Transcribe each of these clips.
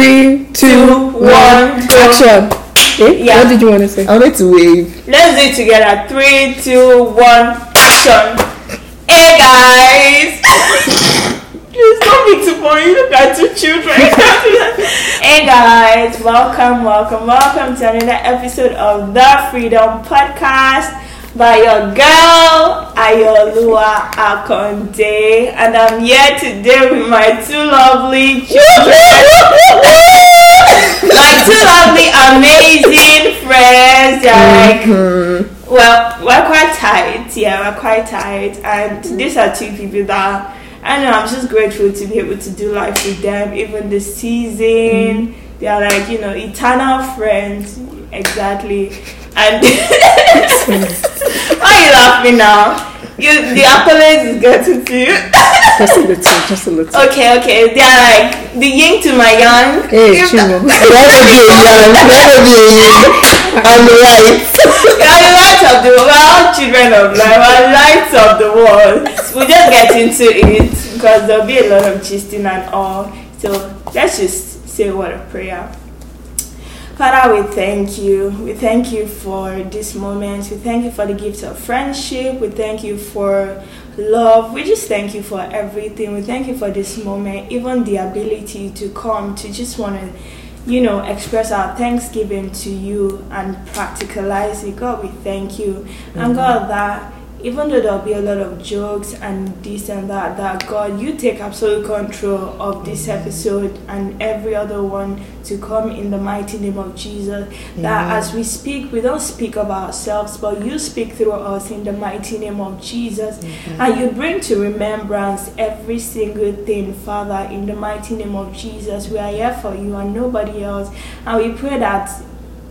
Three, two, one, action. Eh? Yeah. What did you want to say? I wanted to wave. Let's do it together. Three, two, one, action. Hey guys! Please don't be too funny. Look at two children. hey guys, welcome, welcome, welcome to another episode of the Freedom Podcast by your girl Ayooluwa Akande, and I'm here today with my two lovely children. my two lovely, amazing friends. They're like, Mm-hmm. well, we're quite tight. Yeah, we're quite tight. And these are two people that I know I'm just grateful to be able to do life with them, even this season. They are like, you know, eternal friends. Exactly. And why are you laughing now? You, the accolades is getting to you. Just a little, just a little. Okay, okay. They are like the yin to my yang. Hey, If Chingo. Never be a young, never be a young. I'm right. We are the light of the world. We are all children of light. We are lights of the world. We just get into it because there'll be a lot of gisting and all. So let's just say a word of prayer. Father, we thank you. We thank you for this moment. We thank you for the gift of friendship. We thank you for love. We just thank you for everything. We thank you for this moment, even the ability to come to just want to, you know, express our thanksgiving to you and practicalize it. God, we thank you. And God, that even though there'll be a lot of jokes and this and that, that God, you take absolute control of this mm. episode and every other one to come in the mighty name of Jesus. That as we speak, we don't speak of ourselves, but you speak through us in the mighty name of Jesus. Mm-hmm. And you bring to remembrance every single thing, Father, in the mighty name of Jesus. We are here for you and nobody else. And we pray that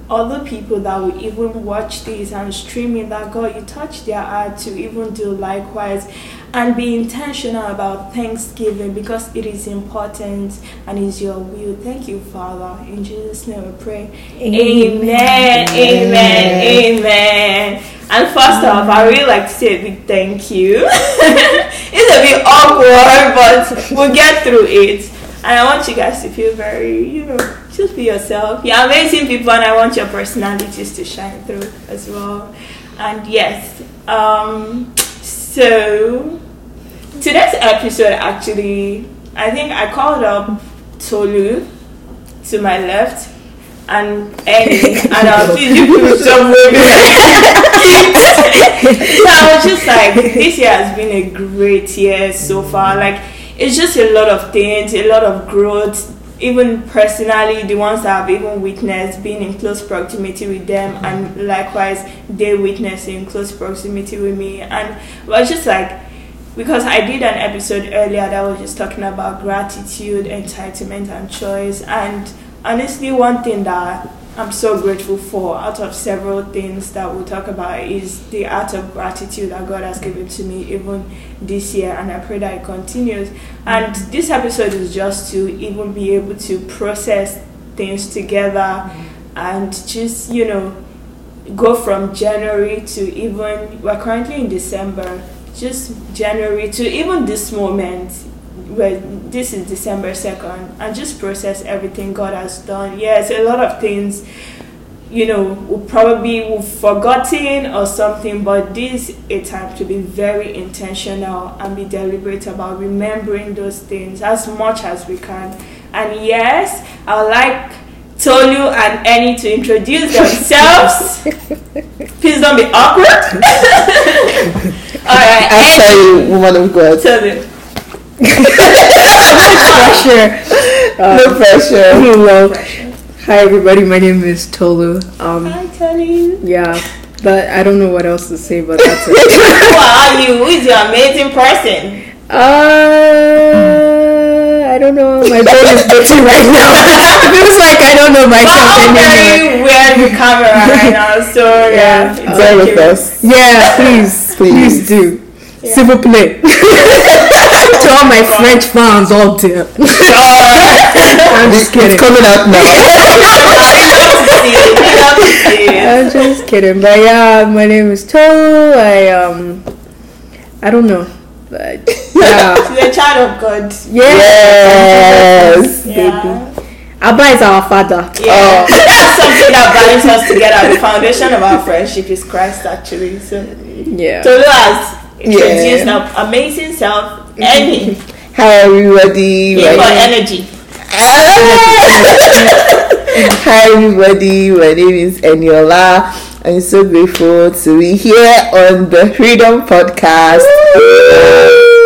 other people that will even watch this and stream it that God you touch their heart to even do likewise and be intentional about thanksgiving because it is important and is your will. Thank you, Father. In Jesus' name we pray. Amen. Amen. Amen. And first off, I really like to say a big thank you. it's a bit awkward, but we'll get through it. And I want you guys to feel very, you know, just be yourself. You're amazing people, and I want your personalities to shine through as well. And yes, um, so today's episode actually, I think I called up Tolu to my left and Annie, and I was feeling so I was just like, this year has been a great year so far. Like, it's just a lot of things, a lot of growth. Even personally, the ones I've even witnessed being in close proximity with them, and likewise they witnessing close proximity with me, and it was just like because I did an episode earlier that was just talking about gratitude, entitlement, and choice. And honestly, one thing that I'm so grateful for out of several things that we'll talk about is the art of gratitude that God has given to me even this year, and I pray that it continues. And this episode is just to even be able to process things together and just, you know, go from January to even we're currently in December, just January to even this moment where this is December second, and just process everything God has done. Yes, a lot of things, you know, will probably we've forgotten or something, but this is a time to be very intentional and be deliberate about remembering those things as much as we can. And yes, I would like Tolu and Annie to introduce themselves. Please don't be awkward. All right, I'm Annie, sorry, woman of God. Tolu. Pressure. No pressure. Hello. Hi everybody, my name is Tolu. Um, Hi, Tolu. yeah, but I don't know what else to say, but that's it. Who are you? Who is your amazing person? Uh, I don't know. My brain is busy right now. it feels like I don't know myself I'm anymore. very weird with camera right now, so yeah, it's Bear with okay. us. Yeah, please, please, Please. do. S'il vous plaît. To all my French fans out there. I'm just kidding. It's kidding. coming out now. I'm just kidding. But yeah, my name is Tolu. I um, I don't know, but yeah, She's a child of God. yeah, Yes. baby. Yeah. Abba is our father. Yeah, that's something that binds us together. The foundation of our friendship is Christ, actually. So Yeah. Tolu has introduced Yeah. an amazing self. Any Hi everybody. give My her name- energy. Ah! Hi everybody. My name is Eniola. I'm so grateful to be here on the Freedom Podcast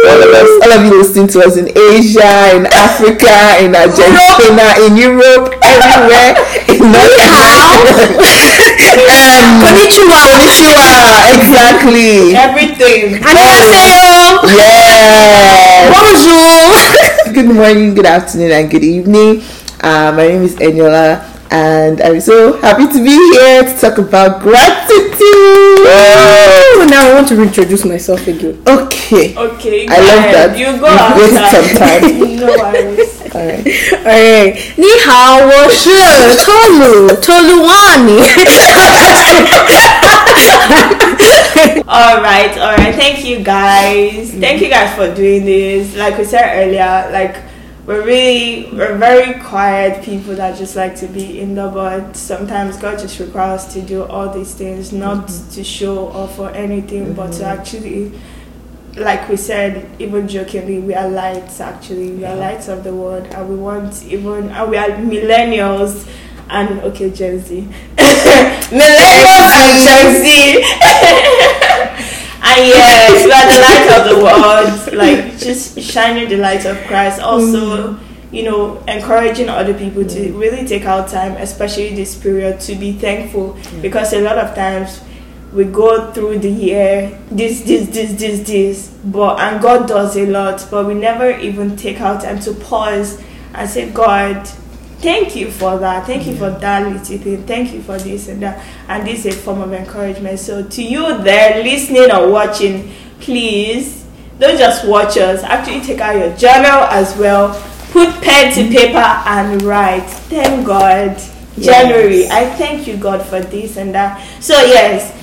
all of us, all of you listening to us in Asia, in Africa, in Argentina, in Europe, everywhere, in North America. um, konnichiwa. konnichiwa, exactly. Everything. Annyeonghaseyo. Yes. Bonjour. Good morning, good afternoon, and good evening. Uh, my name is Eniola and I'm so happy to be here to talk about gratitude. Oh, now I want to introduce myself again. Okay, Okay, I go love ahead. that. You go You've wasted outside. some time. no worries. all right. Alright，你好，我是特鲁特鲁瓦尼。 all right, all right. Thank you guys. Thank you guys for doing this. Like we said earlier, like we're really we're very quiet people that just like to be in the but sometimes God just requires us to do all these things not mm-hmm. to show off or anything but to mm-hmm. actually like we said, even jokingly, we are lights actually. We are lights of the world and we want even and we are millennials and okay Gen Z. millennials and Gen Z. and yes, we are the light of the world. Like just shining the light of Christ. Also, mm. you know, encouraging other people to mm. really take out time, especially this period, to be thankful. Because a lot of times we go through the year this this this this this but and god does a lot but we never even take out time to pause and say god thank you for that. Thank you for that little thing thank you for this and that. And this is a form of encouragement. So to you there listening or watching please don't just watch us. Actually take out your journal as well. Put pen to paper and write. Thank god. January. I thank you god for this and that. So yes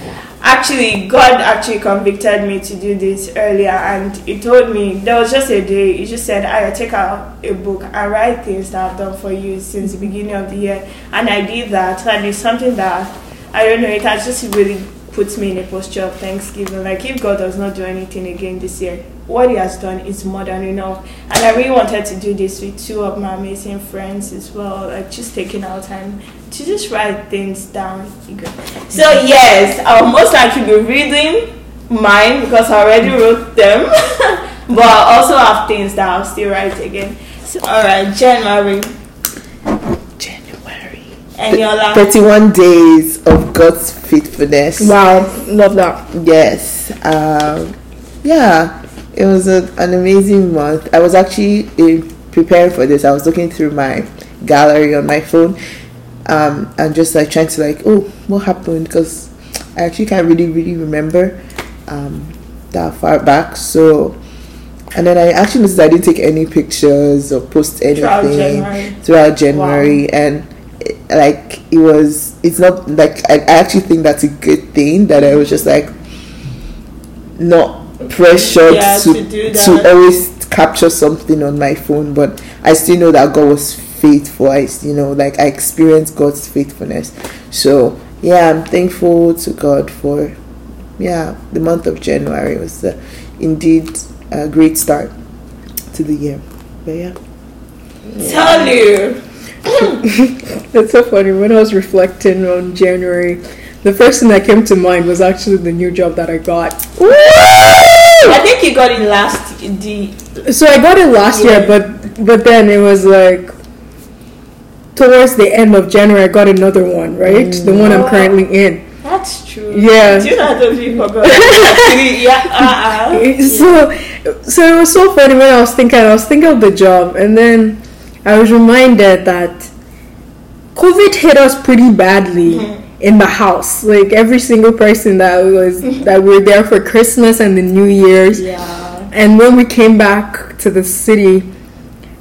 actually god actually convicted me to do this earlier and he told me there was just a day he just said i take out a book and write things that i've done for you since the beginning of the year. And i did that and it's something that i don't know it has just really puts me in a posture of thanksgiving. Like if god does not do anything again this year what he has done is more than enough and i really wanted to do this with two of my amazing friends as well like just taking our time to just write things down so yes i'll most likely be reading mine because i already wrote them but i also have things that i'll still write again so all right january January. and your last 31 days of God's faithfulness. Wow, love that. Yes. Um, yeah, it was a, an amazing month. I was actually uh, preparing for this. I was looking through my gallery on my phone um, and just like trying to like, oh, what happened? Because I actually can't really, really remember um, that far back. So, and then I actually noticed I didn't take any pictures or post anything Throughout January. throughout January, and it, like it was, it's not like I, I actually think that's a good thing that I was just like not pressured Yeah, to to to always capture something on my phone, but I still know that God was faithful. I, you know, like I experienced God's faithfulness. So yeah, I'm thankful to God for yeah the month of January was uh, indeed a great start to the year. But yeah. tell you That's so funny. When I was reflecting on January, the first thing that came to mind was actually the new job that I got. I think you got it last the So I got it last Yeah. year, but but then it was like towards the end of January I got another one, right? The one I'm Oh. currently in. that's true Yeah. do you know those people got Actually, yeah uh-uh. So so it was so funny when I was thinking I was thinking of the job and then I was reminded that COVID hit us pretty badly mm-hmm. In the house. Like every single person that was that were there for Christmas and the New Year's. yeah And when we came back to the city,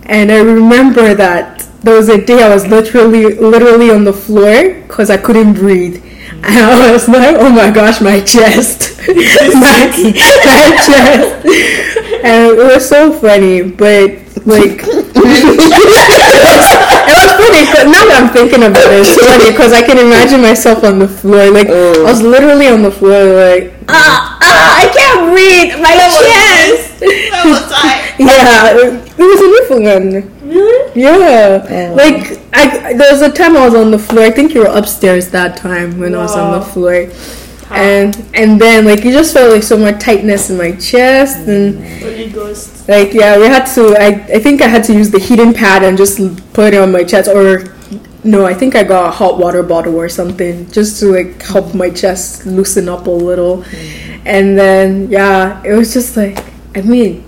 and I remember that there was a day I was literally, literally on the floor because I couldn't breathe. And I was like, oh my gosh, my chest. my, my chest. And it was so funny, but like, it was, it was funny I'm thinking about it, it's funny because I can imagine myself on the floor. Like Oh. I was literally on the floor, like ah ah, I can't breathe. My chest. That was I. Yeah, it was a Newfoundland. Really? Yeah, Oh. like I there was a time I was on the floor. I think you were upstairs that time when I was on the Wow. And and then like you just felt like so much tightness in my chest and. Like yeah, we had to. I I think I had to use the heating pad and just put it on my chest, or no, I think I got a hot water bottle or something just to like help my chest loosen up a little. And then yeah, it was just like I mean,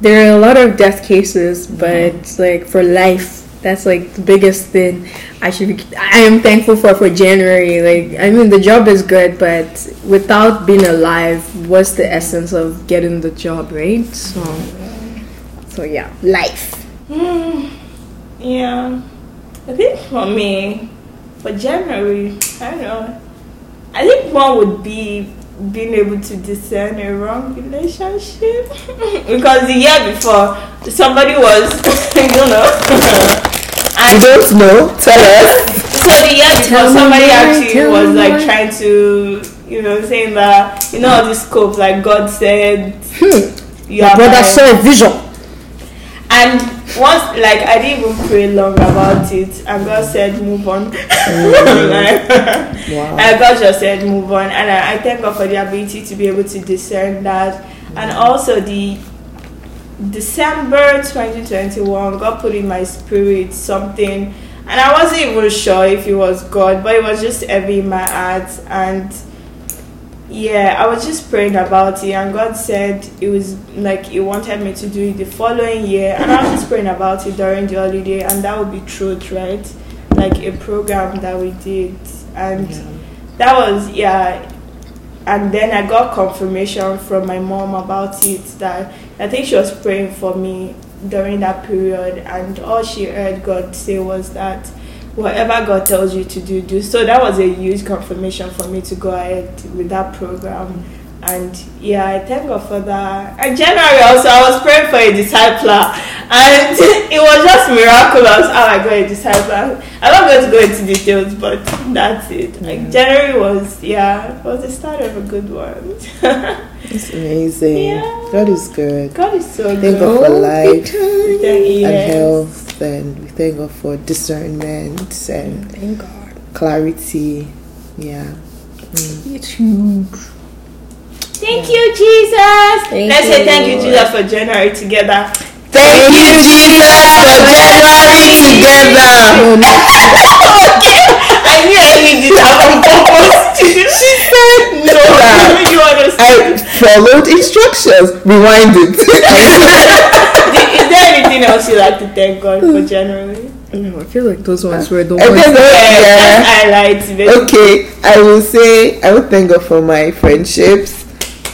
there are a lot of death cases, but like for life, that's like the biggest thing. I should. Be, I am thankful for for January. Like I mean, the job is good, but without being alive, what's the essence of getting the job, right? So, so yeah, life. Yeah. I think for me, for January, I don't know. I think one would be being able to discern a wrong relationship. because the year before, somebody was, you know. You don't know? Tell us. so the year before, Tell somebody actually was like more. trying to, you know, saying that, you know, all this scope, like God said, Hmm. you My are brother saw a vision. and once, like, I didn't even pray long about it, and God said, "Move on." Like, Wow. and God just said, "Move on," and I, I thank God for the ability to be able to discern that, and also the December 2021, God put in my spirit something, and I wasn't even sure if it was God, but it was just heavy in my heart, and yeah, I was just praying about it, and God said it was like He wanted me to do it the following year, and I was just praying about it during the holiday, and that would be truth, right? Like a program that we did, and that was yeah. And then I got confirmation from my mom about it that I think she was praying for me during that period, and all she heard God say was that whatever God tells you to do, do. So that was a huge confirmation for me to go ahead with that program. And yeah, I thank God for that. And January also, I was praying for a discipler, and it was just miraculous how I got a discipler. I'm not going to go into details, but that's it. Like mm. January was, yeah, it was the start of a good one. It's amazing. Yeah. God is good. God is so Thank good. Thank God for life and yes. health, and we thank God for discernment and Thank God. clarity. Yeah. Mm. It's huge. Thank you, Jesus. Thank Let's you, say thank you, Jesus, for January together. Thank you, Jesus, for January together. okay, I knew I did that on purpose. she said no. You understand? I followed instructions. Rewind it. Is there anything else you like to thank God for hmm. January? No, I feel like those ones were the I ones. think Yeah, yeah. highlights. basically. Okay, I will say I will thank God for my friendships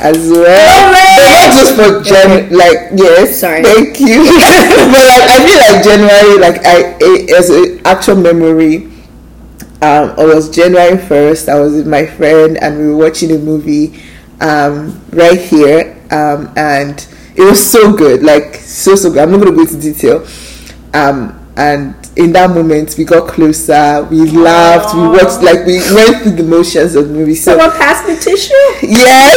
as well. But not just for Jan, like yes, Sorry. thank you. but like I feel like January, like I as an actual memory. Um, it was January first. I was with my friend and we were watching a movie, um, right here, um, and it was so good, like so so good. I'm not gonna go into detail. Um, and in that moment, we got closer. We laughed. We watched like we went through the motions of the movie. So Someone passed me tissue. yes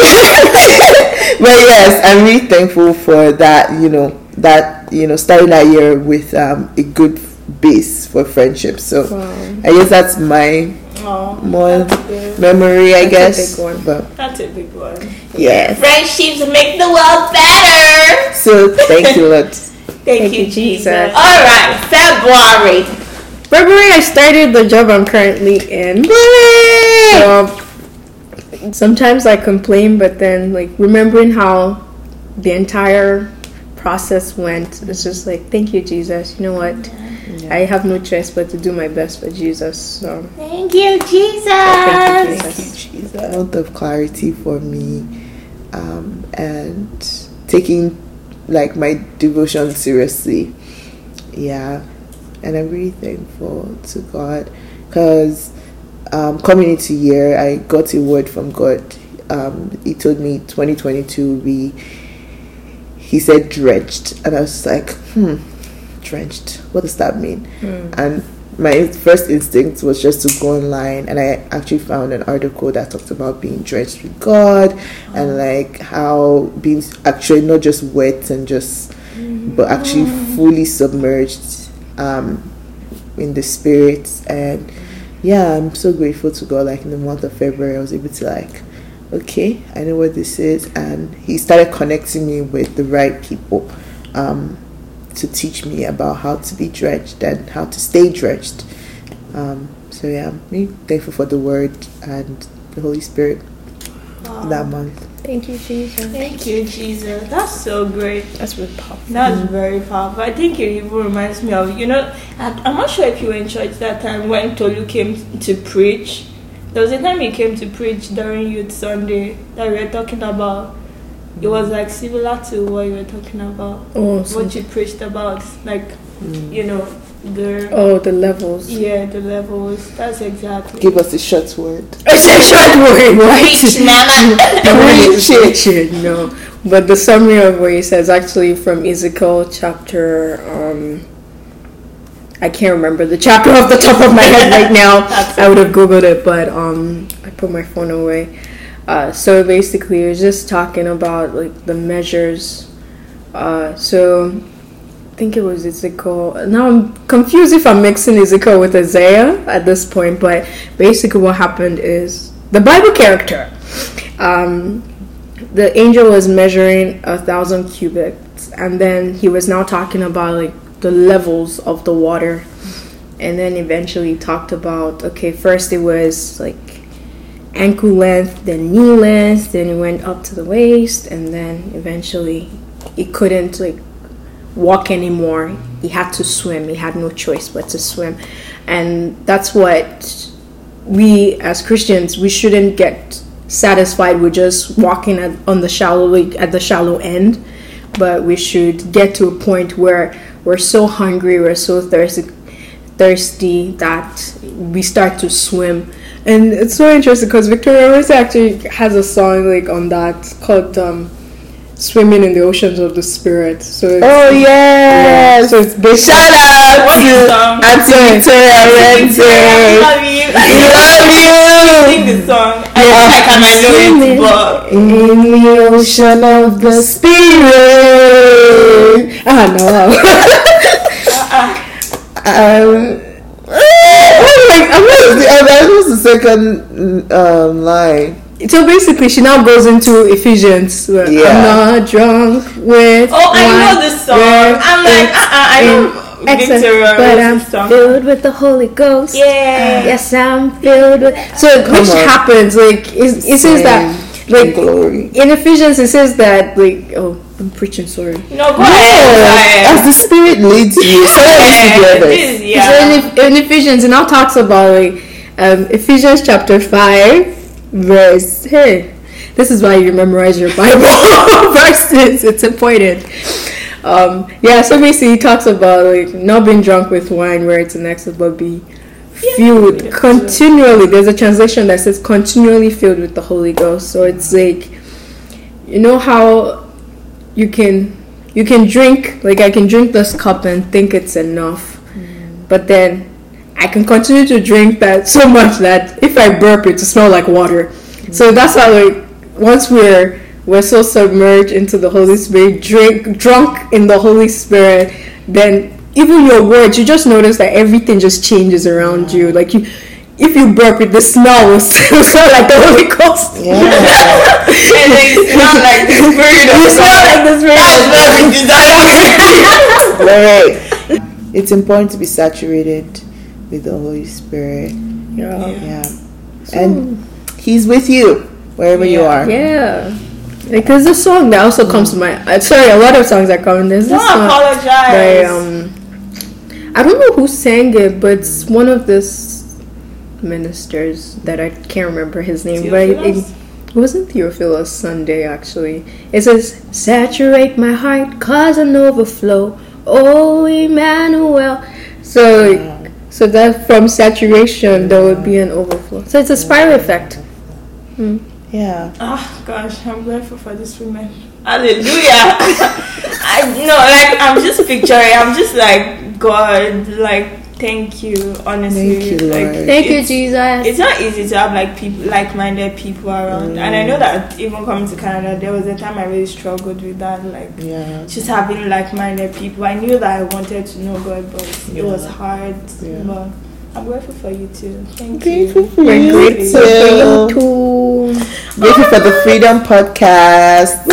but yes i'm really thankful for that you know that you know starting that year with um, a good base for friendship so Wow. i guess that's my more that's memory i That's a guess big one. but That's a big one. yeah Friendships make the world better. so thank you a lot Thank, Thank you, you, Jesus. Jesus. All right, February. February, I started the job I'm currently in. So sometimes I complain, but then like remembering how the entire process went, it's just like, thank you, Jesus. You know what? I have no choice but to do my best for Jesus. So Thank you, Jesus. thank you, Thank you, Jesus. Jesus. a lot of clarity for me um, and taking like my devotion seriously. Yeah. And i'm really thankful to god because um, coming into year i got a word from god. Um, he told me 2022 will be he said drenched and i was like hmm drenched what does that mean? And my first instinct was just to go online and I actually found an article that talked about being drenched with God and like how being actually not just wet and just but actually fully submerged um, in the spirit. And yeah I'm so grateful to God like in the month of February I was able to like okay I know what this is and he started connecting me with the right people. Um, to teach me about how to be drenched and how to stay drenched. Um, so yeah, I'm really thankful for the Word and the Holy Spirit that month. Thank you, Jesus. Thank you, Jesus. That's so great. That's really powerful. That's very powerful. I think it even reminds me of, you know, I, I'm not sure if you were in church that time when Tolu came to preach. There was a time he came to preach during Youth Sunday that we were talking about. It was like similar to what you were talking about. Oh, so- What you preached about. Like, you know, the. oh, the levels. Yeah, the levels. That's exactly. Give us a short word. It's a short word, right? Preach, Nana. Preach it, no. But the summary of what he says actually from Ezekiel chapter um I can't remember the chapter off the top of my head right now. I would have googled it, but um I put my phone away. Uh, so basically, it was just talking about like the measures. Uh, so I think it was Ezekiel. Now I'm confused if I'm mixing Ezekiel with Isaiah at this point, but basically, what happened is the Bible character. Um, the angel was measuring a thousand cubits, and then he was now talking about like the levels of the water, and then eventually talked about okay, first it was like ankle length, then knee length, then it went up to the waist, and then eventually he couldn't like walk anymore. He had to swim. He had no choice but to swim, and that's what we as Christians we shouldn't get satisfied with just walking at, on the shallow like at the shallow end, but we should get to a point where we're so hungry, we're so thirsty, thirsty that we start to swim. And it's so interesting because Victoria Orenze actually has a song like on that called um, "Swimming in the Oceans of the Spirit." So it's, Oh yeah, yes! so it's basically Shout out What's to Auntie Victoria Orenze. love you. We love you. Sing you. the song. I don't think I can I know it, but In the ocean of the spirit. ah no. Um, I'm not, that was the second um, line. So basically, she now goes into Ephesians. Where Yeah. I'm not drunk with. oh, I know wine, the song. I'm like, uh, uh, I know excellent, but I'm song. filled with the Holy Ghost. Yeah. Yes, I'm filled with. So which on. happens like it, it says that like glory. in Ephesians it says that like oh I'm preaching sorry. No, go As ahead. the spirit leads you. So Yeah, let's do this- this. yeah. So in, Eph- in Ephesians, it now talks about like um, Ephesians chapter five, verse. Hey, this is why you memorize your Bible verses. It's important. Um, yeah, so basically, he talks about like not being drunk with wine, where it's an excess, but be filled Yeah. continually. There's a translation that says continually filled with the Holy Ghost. So it's like, you know how you can you can drink like I can drink this cup and think it's enough, mm. but then I can continue to drink that so much that if I burp it to smell like water. Mm. So that's how like once we're we're so submerged into the Holy Spirit, drink drunk in the Holy Spirit, then even your words, you just notice that everything just changes around you. Like you if you burp it, the smell will will smell like the Holy Ghost. Yeah. and then you smell like the spirit of You smell like the Spirit. Of what we desire. It's important to be saturated with the Holy Spirit. Yeah. Yeah. And He's with you wherever you are. Yeah. Like there's a song that also comes to mind. Uh, sorry, a lot of songs that come. There's this Don't song apologize. by um, I don't know who sang it, but it's one of this ministers that I can't remember his name. But it, it wasn't Theophilus Sunday actually. It says, "Saturate my heart, cause an overflow." Oh, Emmanuel. So, like, so that from saturation there would be an overflow. So it's a spiral effect. Hmm. Yeah. Oh gosh, I'm grateful for this woman. Hallelujah. I no, like I'm just picturing. I'm just like God, like thank you. Honestly, Thank you, like, Thank you, Jesus. It's not easy to have like people, like-minded people around, and I know mm. that even coming to Canada, there was a time I really struggled with that, like Yeah. just having like-minded people. I knew that I wanted to know God, but it was hard. Yeah. But I'm grateful for you too. Thank Grateful you. for We're you grateful too. for you too. Grateful for the oh, Freedom Podcast.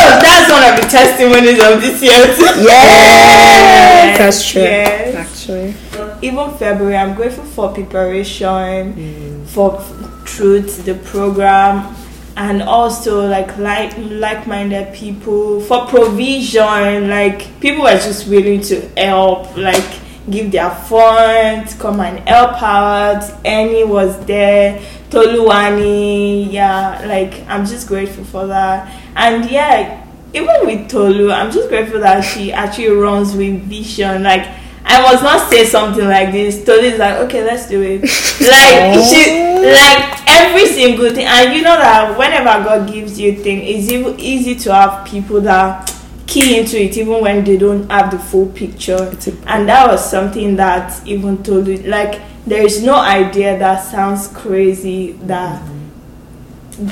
Oh, that's one of the testimonies of this year too. Yeah. That's true. Yes. Actually. Even February, I'm grateful for preparation, Mm. for truth, the program, and also like like like-minded people for provision. Like people are just willing to help, like give their funds, come and help out. Annie was there, Toluani, yeah. Like I'm just grateful for that, and yeah. Even with Tolu, I'm just grateful that she actually runs with vision. Like I must not say something like this. Tolu is like, okay, let's do it. like she, oh. like every single thing, and you know that whenever God gives you a thing, it's even easy to have people that key into it, even when they don't have the full picture. And that was something that even Tolu, like, there is no idea that sounds crazy that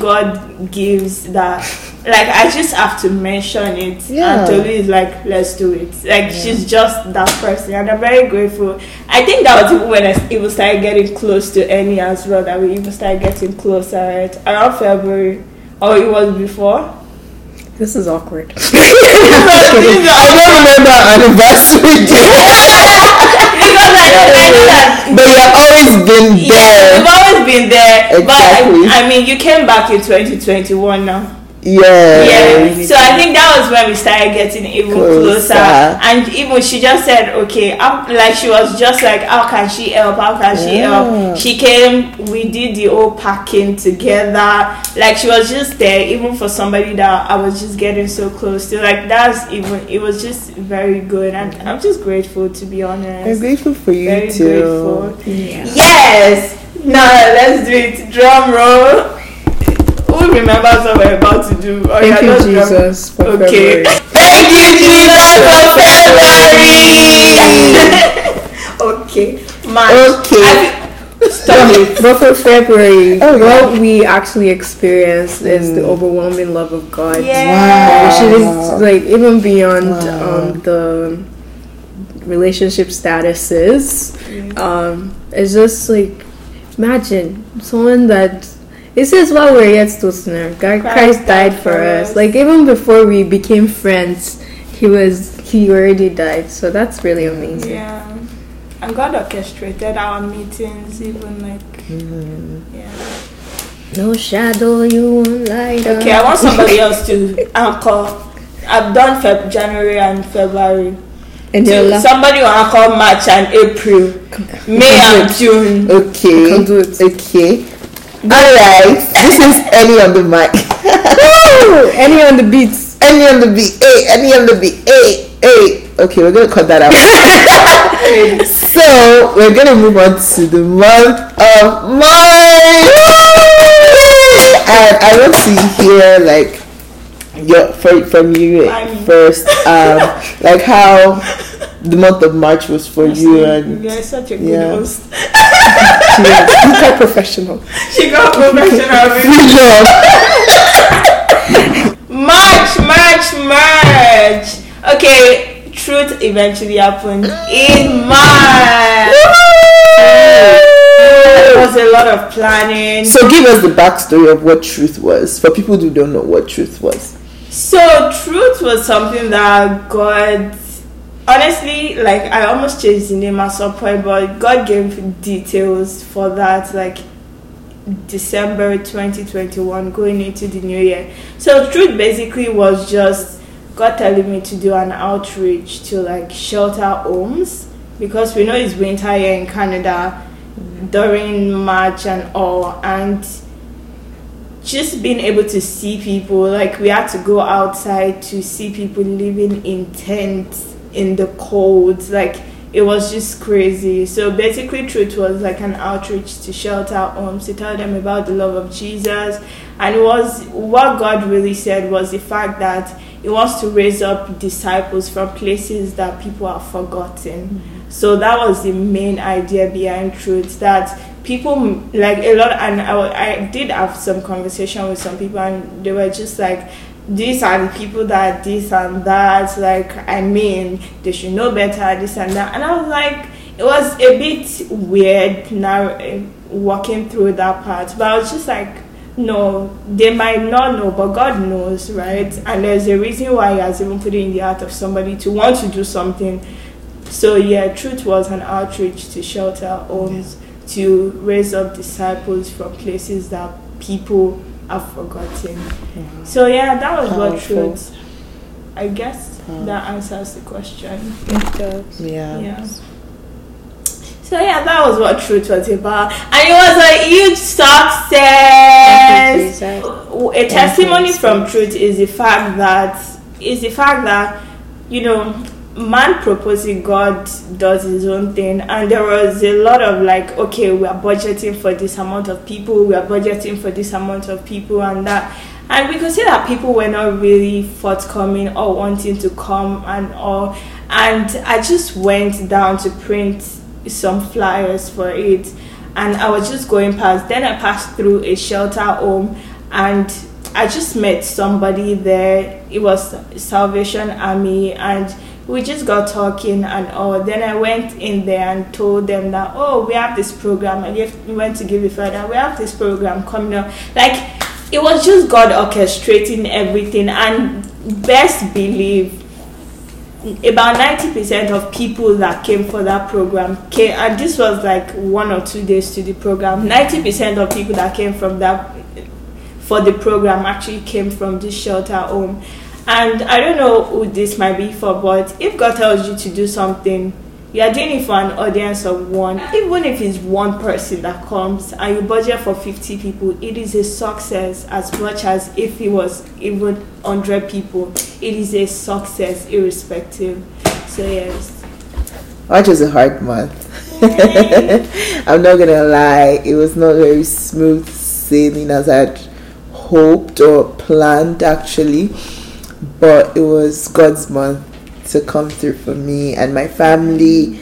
God gives that like I just have to mention it Yeah. and Tolu is like let's do it. Like she's just that person and I'm very grateful. I think that was even when I even started getting close to Annie as well that we even started getting closer right? Around February or it was before This is awkward. I don't remember our anniversary day, because I know, I know that but you've always been Yeah, there. you've always been there. Exactly. But I, I mean, you came back in 2021 now. Yeah. Yeah. So I think that was when we started getting even Closer. closer. And even she just said, okay, how, like she was just like, how can she help? How can she Yeah. help? She came, we did the whole packing together. Like she was just there, even for somebody that I was just getting so close to. Like that's even, it was just very good. And I'm just grateful to be honest. I'm grateful for you Very too. grateful. Yes. Now let's do it. Drum roll. Who remembers what we're about to do? Oh, Thank yeah, you, Jesus, for Okay. February. Thank you, Jesus, for February. okay. March. Okay. Stop it. But for February, Oh, yeah. what we actually experienced is the Mm. overwhelming love of God. Yeah. Which is like even beyond Wow. um, the relationship statuses. Um, it's just like imagine someone that it says while we're yet still sinner, God Christ, died for us. Like even before we became friends, he was he already died. So that's really amazing. Yeah. And God orchestrated our meetings, even like, Mm-hmm. yeah. No shadow you won't light up. Okay, I want somebody else to anchor. I've done Feb- January and February. and you're To- la- somebody will anchor March and April, May and June. Okay. can Okay. Alright. This is Ellie on the mic. Woo! Any on the beats. Any on the beat. Hey, any on the beat. Hey, hey. Okay, we're gonna cut that out. so we're gonna move on to the month of March. And I want to hear like your from from you I'm- first. Um, like how the month of March was for you and You're such a good Yeah. host. She quite professional. She got professional. March, March, March. Okay, truth eventually happened in March. There was a lot of planning. So give us the backstory of what truth was for people who don't know what truth was. So truth was something that God honestly like I almost changed the name at some point but God gave details for that like December 2021 going into the new year. So truth basically was just God telling me to do an outreach to like shelter homes because we know it's winter here in Canada during March and all and just being able to see people like we had to go outside to see people living in tents in the cold like it was just crazy. So basically truth was like an outreach to shelter homes to tell them about the love of jesus. And was what god really said was the fact that he wants to raise up disciples from places that people have forgotten. So that was the main idea behind truth that people like a lot and I, I did have some conversation with some people and they were just like these are the people that this and that like i mean they should know better this and that. And i was like it was a bit weird now uh, walking through that part. But i was just like no they might not know but god knows right? And there's a reason why he has even put it in the heart of somebody to want to do something. So yeah truth was an outreach to shelter homes to raise up disciples from places that people have forgotten. Mm-hmm. So yeah, that was Powerful. what truth. I guess Powerful. that answers the question. It does. Yeah. Yeah. So yeah, that was what truth was about, and it was a huge success. A testimony from truth is the fact that is the fact that you know man proposing god does his own thing and there was a lot of like okay we are budgeting for this amount of people we are budgeting for this amount of people and that. And we could see that people were not really forthcoming or wanting to come and all. And i just went down to print some flyers for it and i was just going past. Then i passed through a shelter home and i just met somebody there. It was salvation army and we just got talking and all. Then I went in there and told them that, oh, we have this program. And we went to give it further. We have this program coming up. Like, it was just God orchestrating everything. And best believe, about 90% of people that came for that program came, and this was like one or two days to the program. 90% of people that came from that for the program actually came from this shelter home and I don't know who this might be for, but if God tells you to do something, you are doing it for an audience of one. Even if it's one person that comes and you budget for 50 people, it is a success as much as if it was even 100 people. It is a success irrespective. So, yes. March was a hard month. I'm not gonna lie, it was not very smooth sailing as I'd hoped or planned actually but it was God's month to come through for me and my family.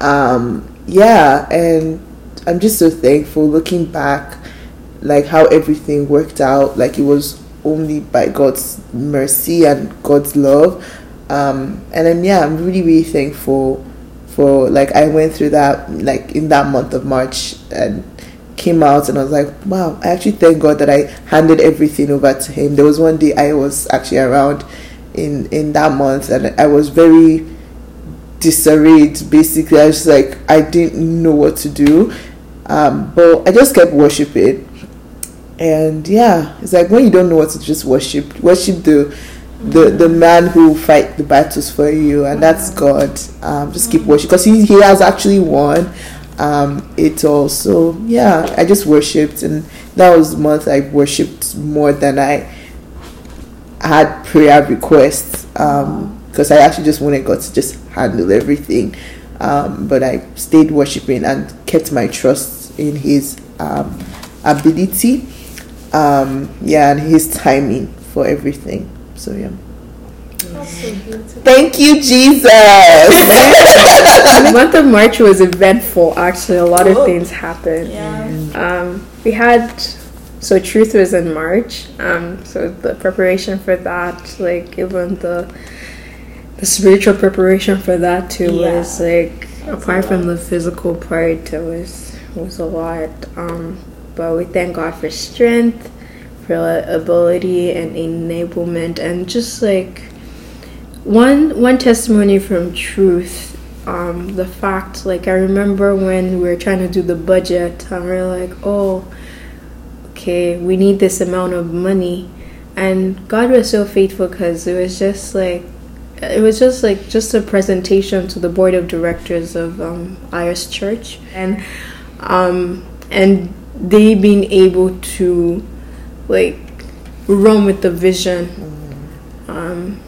Um, yeah, and I'm just so thankful looking back, like how everything worked out. Like it was only by God's mercy and God's love. Um, and then yeah, I'm really really thankful for like I went through that like in that month of March and came out and I was like, wow, I actually thank God that I handed everything over to him. There was one day I was actually around in in that month and I was very disarrayed basically. I was like I didn't know what to do. Um, but I just kept worshiping. And yeah, it's like when you don't know what to just worship, worship the the the man who fight the battles for you, and that's God. Um, just keep worshiping because he, he has actually won um, it also yeah i just worshipped and that was month i worshipped more than i had prayer requests because um, i actually just wanted god to just handle everything. Um, but i stayed worshiping and kept my trust in his um, ability um, yeah and his timing for everything. So yeah Thank you, Jesus. the month of March was eventful. Actually, a lot of things happened. Yeah. Um, we had so truth was in March. Um, so the preparation for that, like even the the spiritual preparation for that too yeah. was like That's apart from the physical part, it was was a lot. Um, but we thank God for strength, for ability and enablement, and just like one one testimony from truth um, the fact like i remember when we were trying to do the budget and we are like oh okay we need this amount of money. And god was so faithful because it was just like it was just like just a presentation to the board of directors of um, Church, and um, and they being able to like run with the vision. Um,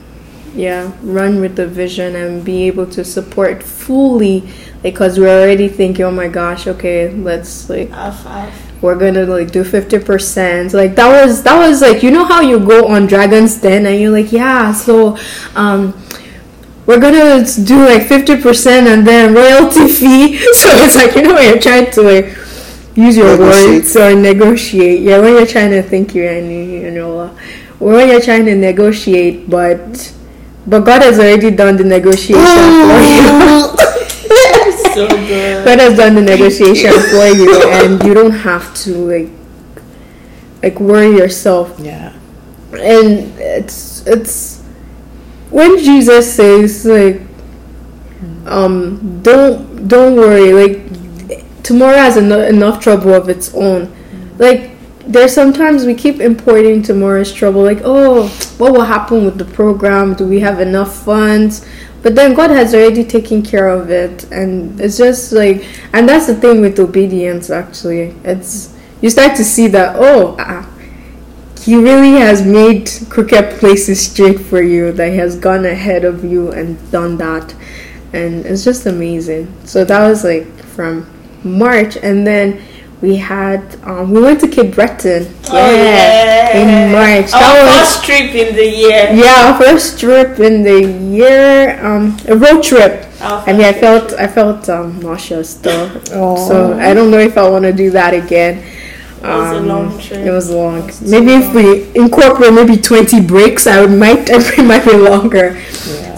yeah run with the vision and be able to support fully because we're already thinking oh my gosh okay let's like we're gonna like do 50% like that was that was like you know how you go on dragon's den and you're like yeah so um we're gonna do like fifty percent and then royalty fee. So it's like you know when you're trying to like use your Negotiate. words or negotiate. Yeah, when you're trying to think you're any you know, uh, when you're trying to negotiate, but but God has already done the negotiation for you. So good. God has done the negotiation for you, and you don't have to like like worry yourself yeah. and it's it's when Jesus says like um don't don't worry like tomorrow has eno- enough trouble of its own like there's sometimes we keep importing tomorrow's trouble like oh what will happen with the program? Do we have enough funds? But then God has already taken care of it and it's just like and that's the thing with obedience actually. It's you start to see that oh ah, he really has made crooked places straight for you that he has gone ahead of you and done that. And it's just amazing. So that was like from march and then we had um, we went to cape breton Oh, yeah. in march Our that was first trip in the year. yeah our first trip in the year um a road trip Our I mean, I felt I felt um, nauseous though, Aw. so I don't know if I want to do that again. It was a long trip. It was long. It was maybe too if we incorporate maybe twenty breaks, I would might it might be longer.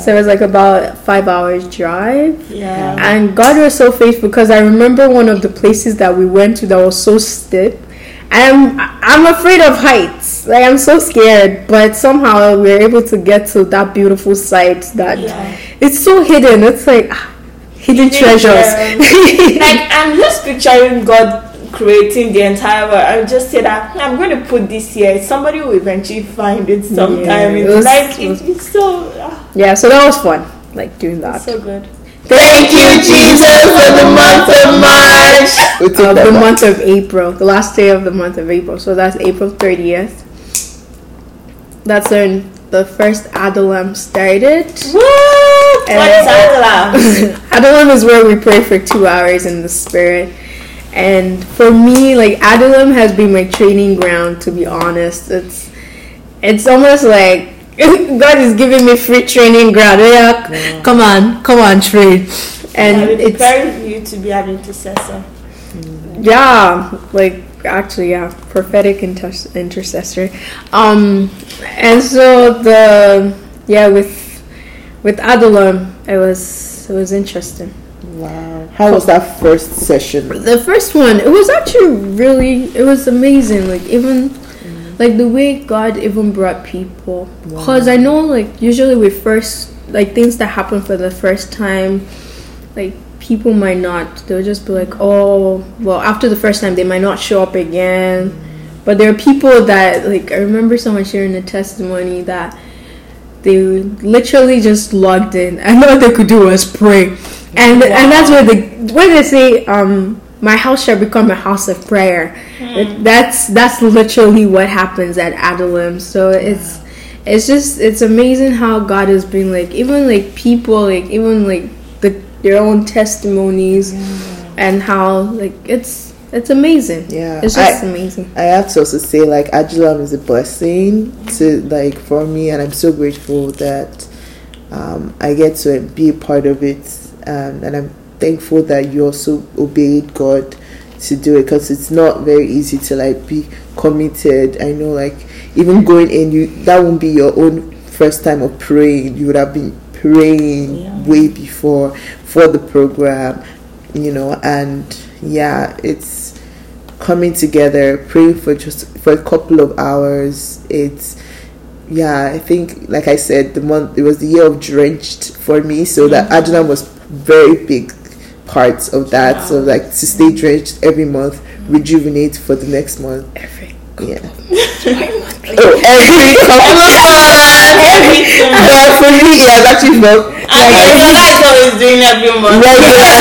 So it was like about five hours drive. Yeah. And God was so faithful because I remember one of the places that we went to that was so steep. I'm I'm afraid of heights. Like I'm so scared, but somehow we were able to get to that beautiful site that Yeah. it's so hidden. It's like ah, hidden, Hidden treasures. like I'm just picturing God creating the entire world. I just say that I'm going to put this here. Somebody will eventually find it sometime. Yeah, it was- like it it's so ah, yeah, so that was fun. Like doing that. so good. Thank you, Jesus, for the month of March. We take of that the month of April, the last day of the month of April. So that's April 30th. That's when the first Adulam started. Woo! What is Adela? Adulam is where we pray for two hours in the spirit. And for me, like Adulam has been my training ground. To be honest, it's it's almost like God is giving me free training ground. Yeah, come on, come on, train. And And it's preparing you to be an intercessor. yeah like actually yeah prophetic inter- intercessor um and so the yeah with with adulam it was it was interesting Wow. How was that first session? the first one it was actually really it was amazing like even like the way god even brought people. Because i know like usually with first like things that happen for the first time like people might not they'll just be like oh well after the first time they might not show up again. But there are people that like i remember someone sharing a testimony that they literally just logged in. And all they could do was pray and and that's where the when they say um my house shall become a house of prayer. It- that's that's literally what happens at adulam so it's it's just it's amazing how god has been like even like people like even like the their own testimonies and how like it's it's amazing. Yeah. it's just I- amazing. I have to also say, like, Adulam is a blessing to, like, for me, and I'm so grateful that um, I get to be a part of it. Um, and I'm thankful that you also obeyed God to do it because it's not very easy to, like, be committed. I know, like, even going in, you that won't be your own first time of praying. You would have been praying Yeah. way before for the program, you know, and yeah, it's coming together, praying for just for a couple of hours. It's yeah, I think like I said, the month it was the year of drenched for me, so that Adulam was very big parts of that. So like to stay drenched every month, mm-hmm. rejuvenate for the next month. every Yeah. oh, every couple of months. Everything. Oh, well, for me, it has actually felt your guy is always doing every month. regular,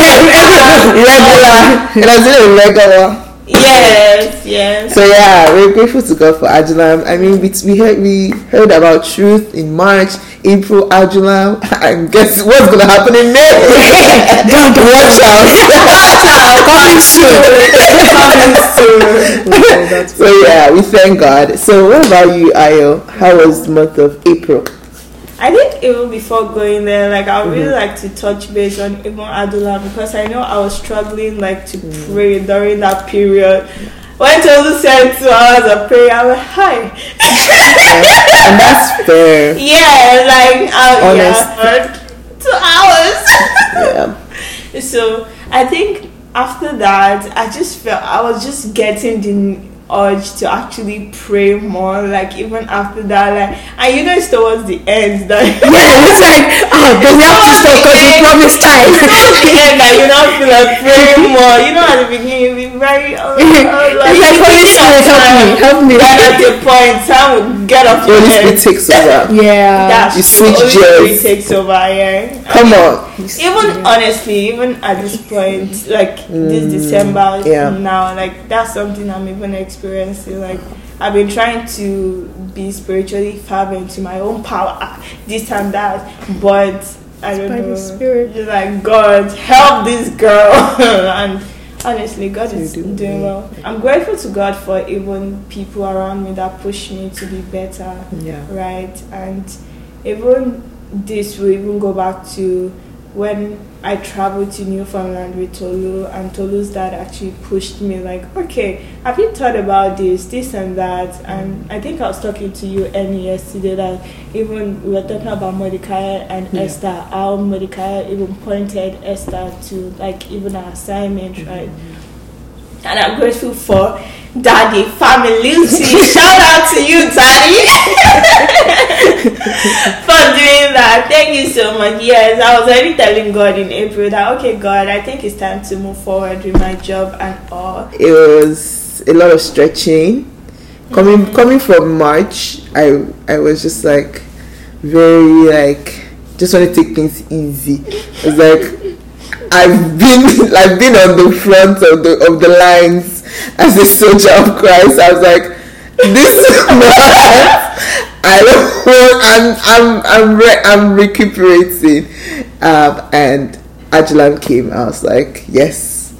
regular. It has been regular. Yes, yes. So yeah, we're grateful to God for Adulam. I mean, we, we heard we heard about truth in March, April, Adulam, and guess what's gonna happen in May? Don't watch out! coming soon Coming soon. so yeah, we thank God. So what about you, Ayo? How was the month of April? I think even before going there, like I would really Mm-hmm. like to touch base on even Adulam because I know I was struggling like to Mm. pray during that period. When Tolu said two hours of prayer, I was hi. and that's fair. Yeah, like Honest. yeah, two hours. Yeah. So I think after that, I just felt I was just getting the urge to actually pray more. Like even after that, like and you know it's towards the end that Yeah, it's like, oh, but we have to stop because we promised time. towards the end that you don't feel like praying more. You know at the beginning you'll be very uh, uh, It's like, Holy Spirit, help me, help me. Then at the point, time will get off your Holy head. Spirit takes over. Yeah. That's You true. switch Holy Spirit takes over. Yeah. Come on. even honestly even at this point like this december yeah. now like that's something i'm even experiencing like i've been trying to be spiritually fervent to my own power this and that but i don't know Spirit. just like god help this girl and honestly god is do. doing well i'm grateful to god for even people around me that push me to be better Yeah. right? And even this will even go back to when I traveled to Newfoundland with Tolu, and Tolu's dad actually pushed me like, okay, have you thought about this, this and that? And I think I was talking to you Annie yesterday that even we were talking about Mordecai and Yeah. Esther, how Mordecai even pointed Esther to like even her assignment, mm-hmm. right? And I'm grateful for Daddy Family. Shout out to you, Daddy, for doing that. Thank you so much. Yes, I was already telling God in April that okay, God, I think it's time to move forward with my job and all. It was a lot of stretching. Coming mm-hmm. coming from March, I I was just like very like just want to take things easy. It's like I've been I've been on the front of the of the lines as a soldier of Christ. I was like, this month I don't want. I'm I'm I'm re- I'm recuperating, um, and Adulam came. I was like, yes,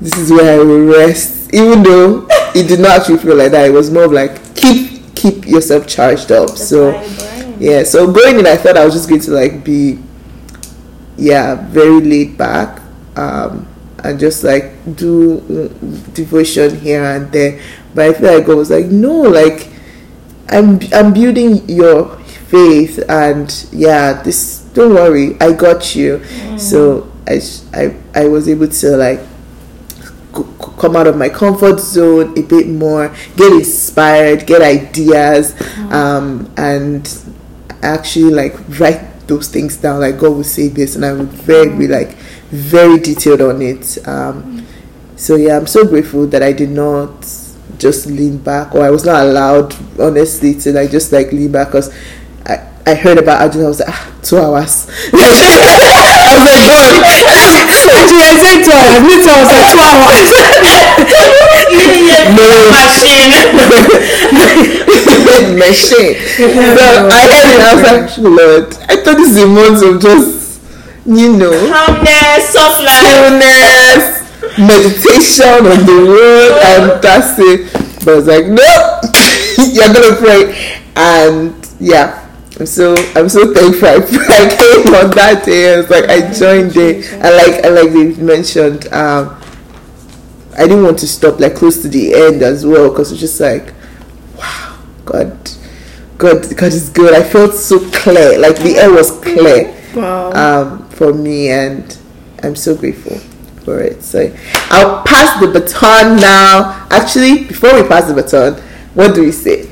this is where I will rest. Even though it did not actually feel like that, it was more of like keep keep yourself charged up. so yeah, so going in, I thought I was just going to like be, yeah, very laid back, um, and just like do mm, devotion here and there. But I feel like God was like, no, like I'm I'm building your faith, and yeah, this don't worry, I got you. So I I I was able to like c- c- come out of my comfort zone a bit more, get inspired, get ideas, um, and actually like write those things down. Like God will say this, and I would very be like very detailed on it. Um, so yeah, I'm so grateful that I did not just lean back, or I was not allowed, honestly, to like just like lean back because. I, I heard about Adulam, I was like, ah, two hours. I was like, God, Actually, I said two hours. Me too, I was like two hours. no. machine. So I heard it, I was like, Lord, I thought this is a month of just, you know, Calmness, soft life. stillness, meditation on the word, and that's it. But I was like, no, you're gonna pray, and yeah. I'm so I'm so thankful I, I came on that day. I was like I joined it, I like I like they mentioned, um, I didn't want to stop like close to the end as well because it's just like, wow, God, God, God is good. I felt so clear, like the air was clear Wow. um, for me, and I'm so grateful for it. So I'll pass the baton now. Actually, before we pass the baton, what do we say?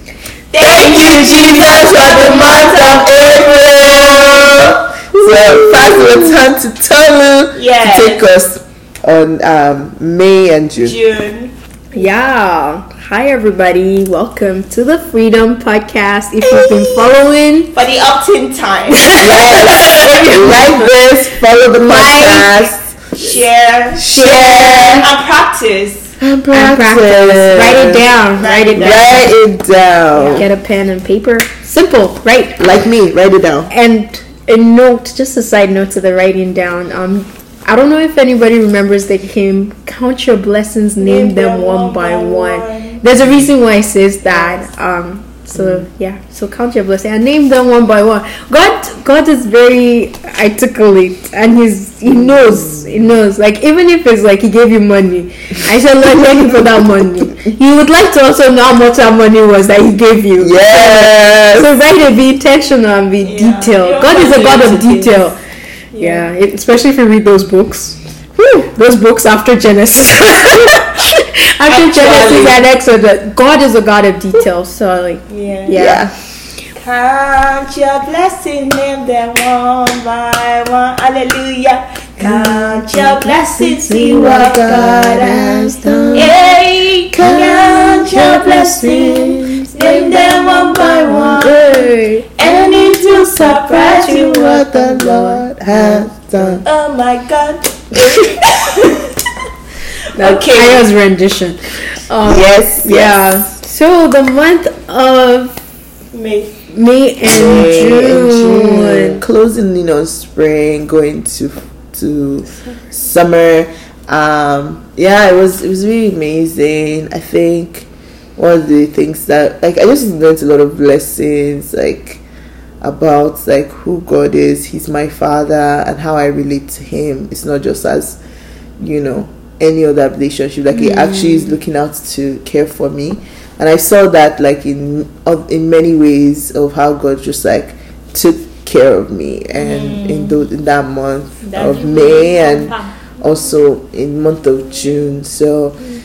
Thank you, Jesus, for the month of April. So pass the baton to Tolu Yes. to take us on um, May and June. June. Yeah. Hi, everybody. Welcome to the Freedom Podcast. If you've been following, For the opt-in time. like this, follow the podcast, Share. share, And practice. and and practice. Write it down. Write it down. Write it down. Get a pen and paper. Simple, right? Like me, write it down. And a note, just a side note to the writing down. Um, I don't know if anybody remembers the hymn "Count Your Blessings, Name, them, one, by one. There's a reason why it says that. Um, So yeah, so count your blessing and name them one by one. God, God is very articulate, and he's he knows, he knows. Like even if it's like he gave you money, I said, Lord, thank you for that money. He would like to also know how much that money was that he gave you. Yes. So write it, be intentional and be Yeah. detailed. God is a God of to detail. Yeah, it, especially if you read those books. Whew, those books after Genesis. after Actually. Genesis and Exodus, God is a God of detail. So like, Yeah. yeah. Yeah. Count your blessings, name them one by one. Hallelujah. Count your blessings, see what God has done. Hey, count your blessings, name them one by one. Hey. And it will surprise you what the Lord has done. Oh my God. That's Okay. Aya's rendition. Um, Yes, Yeah. So the month of May. May and May and June. June. Closing you know, spring, going to to summer. Um, yeah, it was it was really amazing. I think one of the things that like I just learned a lot of lessons like about like who God is. He's my father and how I relate to him. It's not just as you know any other relationship. Like he hmm. actually is looking out to care for me, and I saw that like in of- in many ways of how God just like took care of me, and hmm. in those in that month of May and also in month of June. So hmm.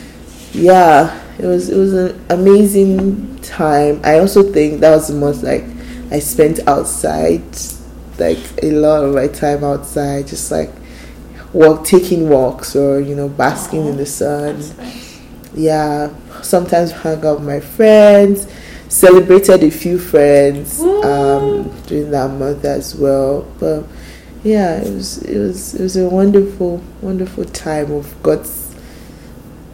yeah, it was it was an amazing time. I also think that was the most like I spent outside, like a lot of my time outside, just like walk taking walks or you know basking in the sun. Yeah, sometimes hung out with my friends. Celebrated a few friends um, during that month as well, but yeah, it was it was it was a wonderful wonderful time of God's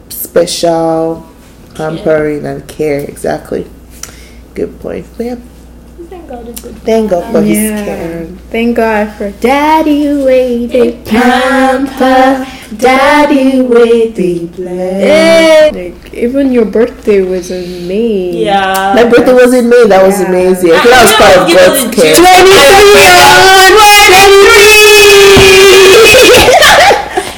special pampering and care. Exactly. Good point. But yeah, Thank God it's good. thank God for His Yeah. care. Thank God for Daddy with the pamper, Daddy with the. Like, even your birthday was in May. Yeah. My birthday was in May. That was Yeah. amazing. I think that was part of Give us God's a care.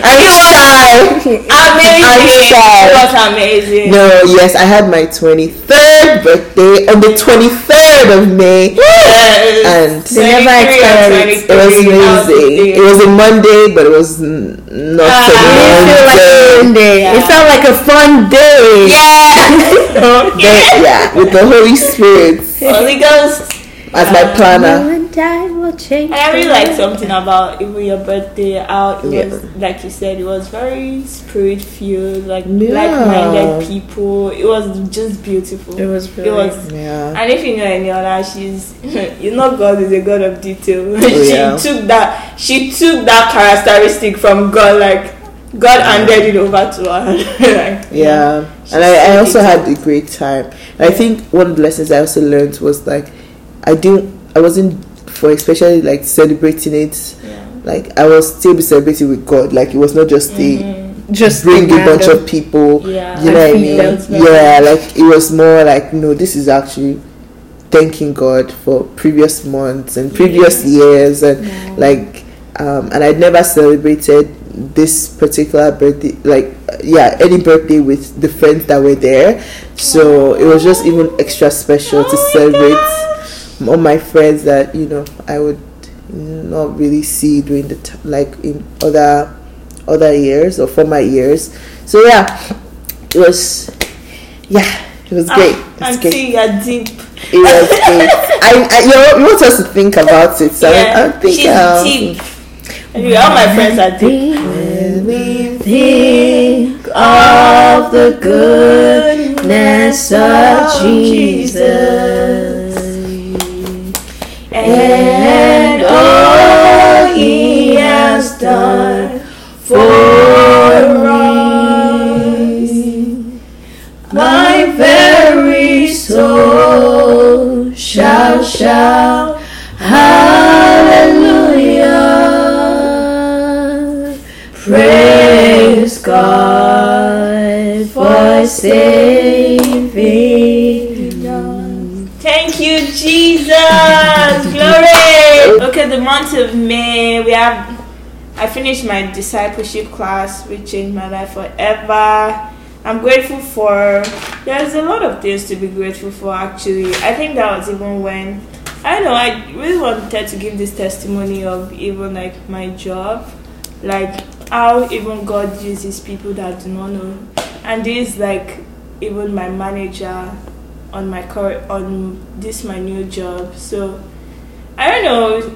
I'm shy. Amazing. I'm. It was amazing. No, yes, I had my 23rd birthday on the 23rd of May. Yes. And They never 23 or expired. It was 23, that was amazing. It was a Monday, but it was not uh, a It like a Monday. Yeah. It felt like a fun day. Yeah. But, yeah, with the Holy Spirit Holy Ghost. as my planner. And time will change. And I really like something about even your birthday. How it Yeah. was, like you said, it was very spirit filled, like Yeah. like-minded people. It was just beautiful. It was It was. Yeah. And if you know any other, she's you know God is a God of detail. Oh, she yeah. took that she took that characteristic from God, like God handed it over to her. like, Yeah, She's and I, I also had a great time. And I think one of the lessons I also learned was like, I didn't, I wasn't for especially like celebrating it. Yeah. Like I was still be celebrating with God. Like it was not just a just bring a bunch of people. Yeah. You know what I mean? Yeah, like it was more like no, this is actually thanking God for previous months and previous years and like um and I'd never celebrated this particular birthday like yeah any birthday with the friends that were there so it was just even extra special to Oh my celebrate all my friends that you know I would not really see during the t- like in other other years or former years so yeah it was yeah it was great it was And great see, you're deep. it was great I, I you, know, you want us to think about it so yeah, I, I think she's um, deep. Anyway, all my friends are deep. When we think of the goodness of Jesus and all He has done for us, my very soul shall shout Hallelujah. Praise God for saving. So the month of May, we have. I finished my discipleship class, which changed my life forever. I'm grateful for. There's a lot of things to be grateful for, actually. I think that was even when. I know, I really wanted to give this testimony of even like my job. Like, how even God uses people that do not know. And this, like, even my manager on my current on this my new job. So I don't know.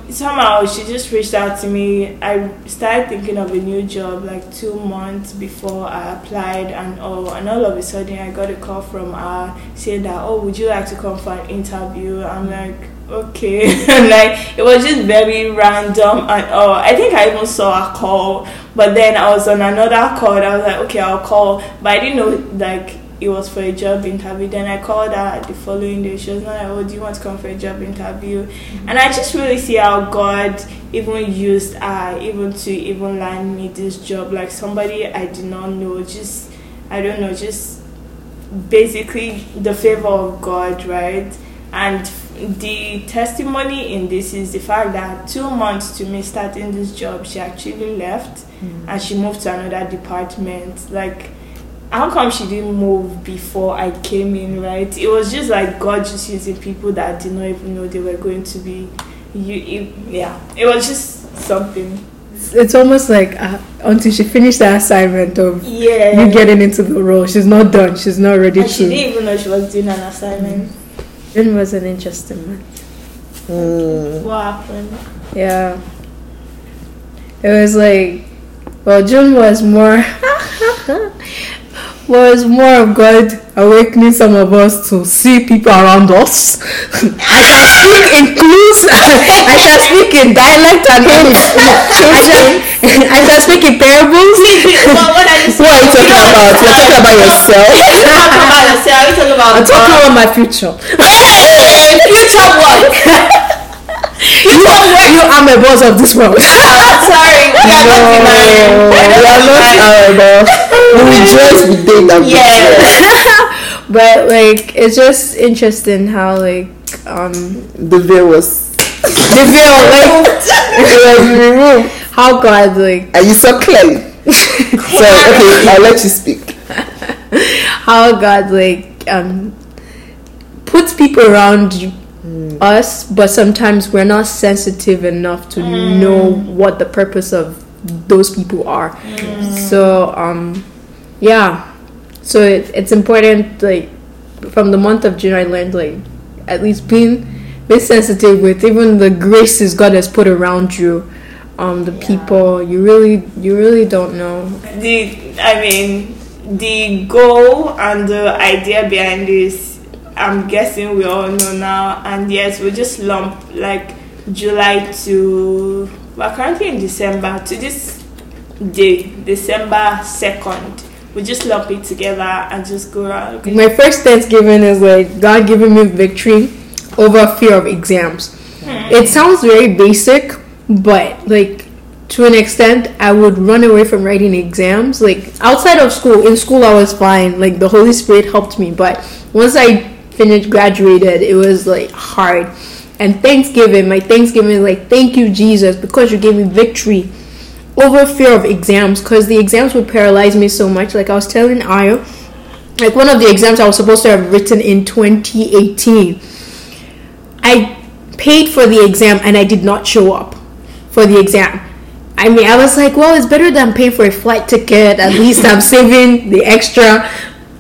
Somehow she just reached out to me. I started thinking of a new job like two months before I applied, and all. And all of a sudden, I got a call from her saying that, "Oh, would you like to come for an interview?" I'm like, "Okay." like it was just very random and all. I think I even saw a call, but then I was on another call. I was like, "Okay, I'll call," but I didn't know like it was for a job interview. Then I called her the following day. She was like, "Oh, do you want to come for a job interview?" And I just really see how God even used her even to even land me this job. Like somebody I did not know. Just I don't know. Just basically the favor of God, right? And the testimony in this is the fact that two months to me starting this job, she actually left mm. and she moved to another department. Like how come she didn't move before I came in, right? It was just like God just using people that did not even know they were going to be. You, it, yeah, it was just something. It's almost like uh, until she finished the assignment of Yeah. you getting into the role, she's not done. She's not ready and she didn't even know she was doing an assignment. June was an interesting one. Mm. What happened? Yeah. It was like, well, June was more, was more of God awakening some of us to see people around us. I shall speak in clues, I shall speak in dialect and. I shall speak in parables. what, what are you What are you talking about? You're talking about yourself. talking about yourself? You talking about I'm talking about my future. Hey, future what? You, you are my boss of this world. Sorry, we are not denying. No, we are not our boss. We rejoice with them that we Yes. but like, it's just interesting how like um The veil was the veil like it was removed. how God like And you saw clearly. so okay, I'll let you speak. how God like um puts people around you, us, but sometimes we're not sensitive enough to know what the purpose of those people are. So um yeah, so it, it's important like from the month of June I learned like at least being being sensitive with even the graces God has put around you. Um, the people you really you really don't know. The I mean the goal and the idea behind this I'm guessing we all know now and yes we just lump like July to we're currently in December to this day December second we just lump it together and just go around okay. My first Thanksgiving is like God giving me victory over fear of exams. Hmm. It sounds very basic, but like to an extent, I would run away from writing exams. Like outside of school, in school, I was fine. Like the Holy Spirit helped me, but once I finished, graduated, it was like hard. And Thanksgiving, my Thanksgiving is like, thank you, Jesus, because you gave me victory over fear of exams because the exams would paralyze me so much. Like I was telling Ayo, like one of the exams I was supposed to have written in 2018, I paid for the exam and I did not show up for the exam. I mean, I was like, well, it's better than paying for a flight ticket. At least I'm saving the extra.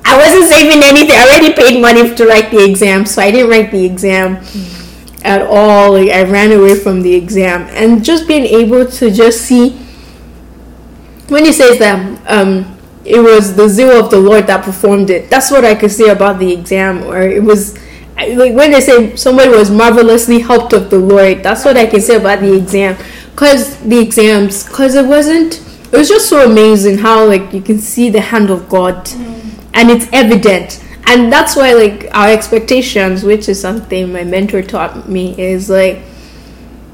I wasn't saving anything. I already paid money to write the exam, so I didn't write the exam at all. Like I ran away from the exam, and just being able to just see when he says that um, it was the zeal of the Lord that performed it. That's what I could say about the exam, or it was like when they say somebody was marvelously helped of the Lord. That's what I can say about the exam, cause the exams, cause it wasn't. It was just so amazing how like you can see the hand of God, and it's evident. And that's why like our expectations, which is something my mentor taught me, is like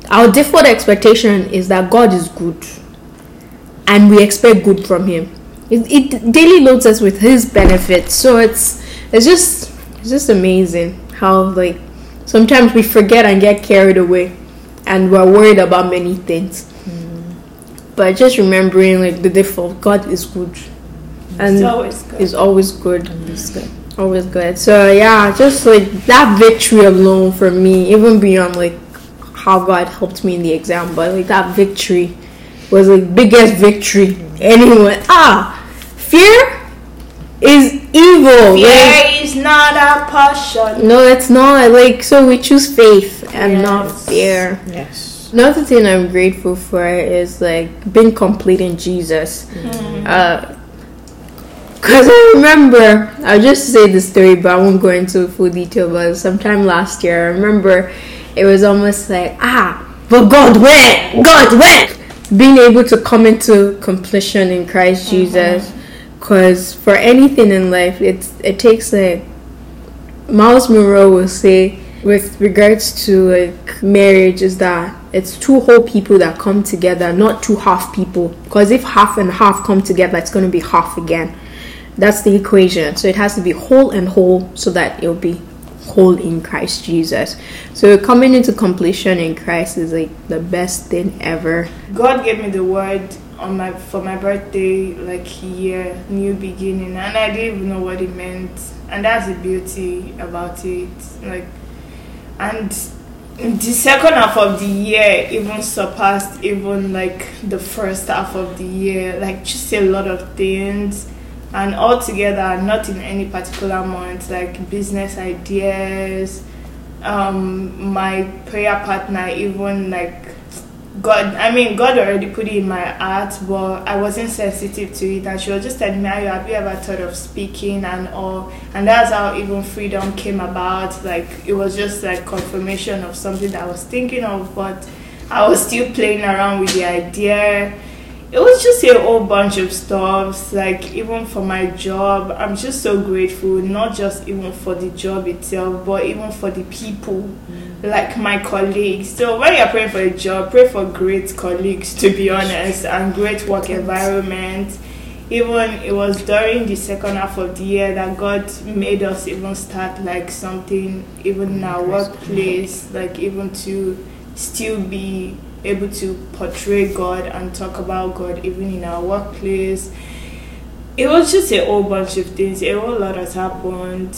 our default expectation is that God is good and we expect good from him. It, it daily loads us with his benefits. So it's it's just it's just amazing how like sometimes we forget and get carried away and we're worried about many things. Mm. But just remembering like the default, God is good, and It's always good. is always good. It's good. Always good. So yeah, just like that victory alone for me, even beyond like how God helped me in the exam, but like that victory was like biggest victory anyone. Ah, fear is evil. Like, Fear is not a passion. no, it's not. Like so, we choose faith and not fear. Yes. Another thing I'm grateful for is like being complete in Jesus. Uh, Cause I remember, I'll just say the story, but I won't go into full detail. But sometime last year, I remember it was almost like, ah, but God, where? God, where? Being able to come into completion in Christ Jesus. Cause for anything in life, it's it takes like Myles Munroe will say with regards to like marriage is that it's two whole people that come together, not two half people. Because if half and half come together, it's going to be half again. That's the equation. So it has to be whole and whole so that it'll be whole in Christ Jesus. So coming into completion in Christ is like the best thing ever. God gave me the word on my for my birthday, like year, new beginning, and I didn't even know what it meant. And that's the beauty about it. Like, and the second half of the year even surpassed even like the first half of the year. Like, just a lot of things. And all together, not in any particular month, like business ideas, um, my prayer partner, even like God, I mean, God already put it in my heart, but I wasn't sensitive to it. And she was just telling me, "Ayo, have you ever thought of speaking and all? And that's how even freedom came about. Like, it was just like confirmation of something that I was thinking of, but I was still playing around with the idea. It was just a whole bunch of stuff, like, even for my job. I'm just so grateful, not just even for the job itself, but even for the people mm. like my colleagues. So when you're praying for a job, pray for great colleagues to be honest and great work environment. Even it was during the second half of the year that God made us even start like something even in our workplace, like even to still be able to portray God and talk about God even in our workplace. It was just a whole bunch of things. A whole lot has happened.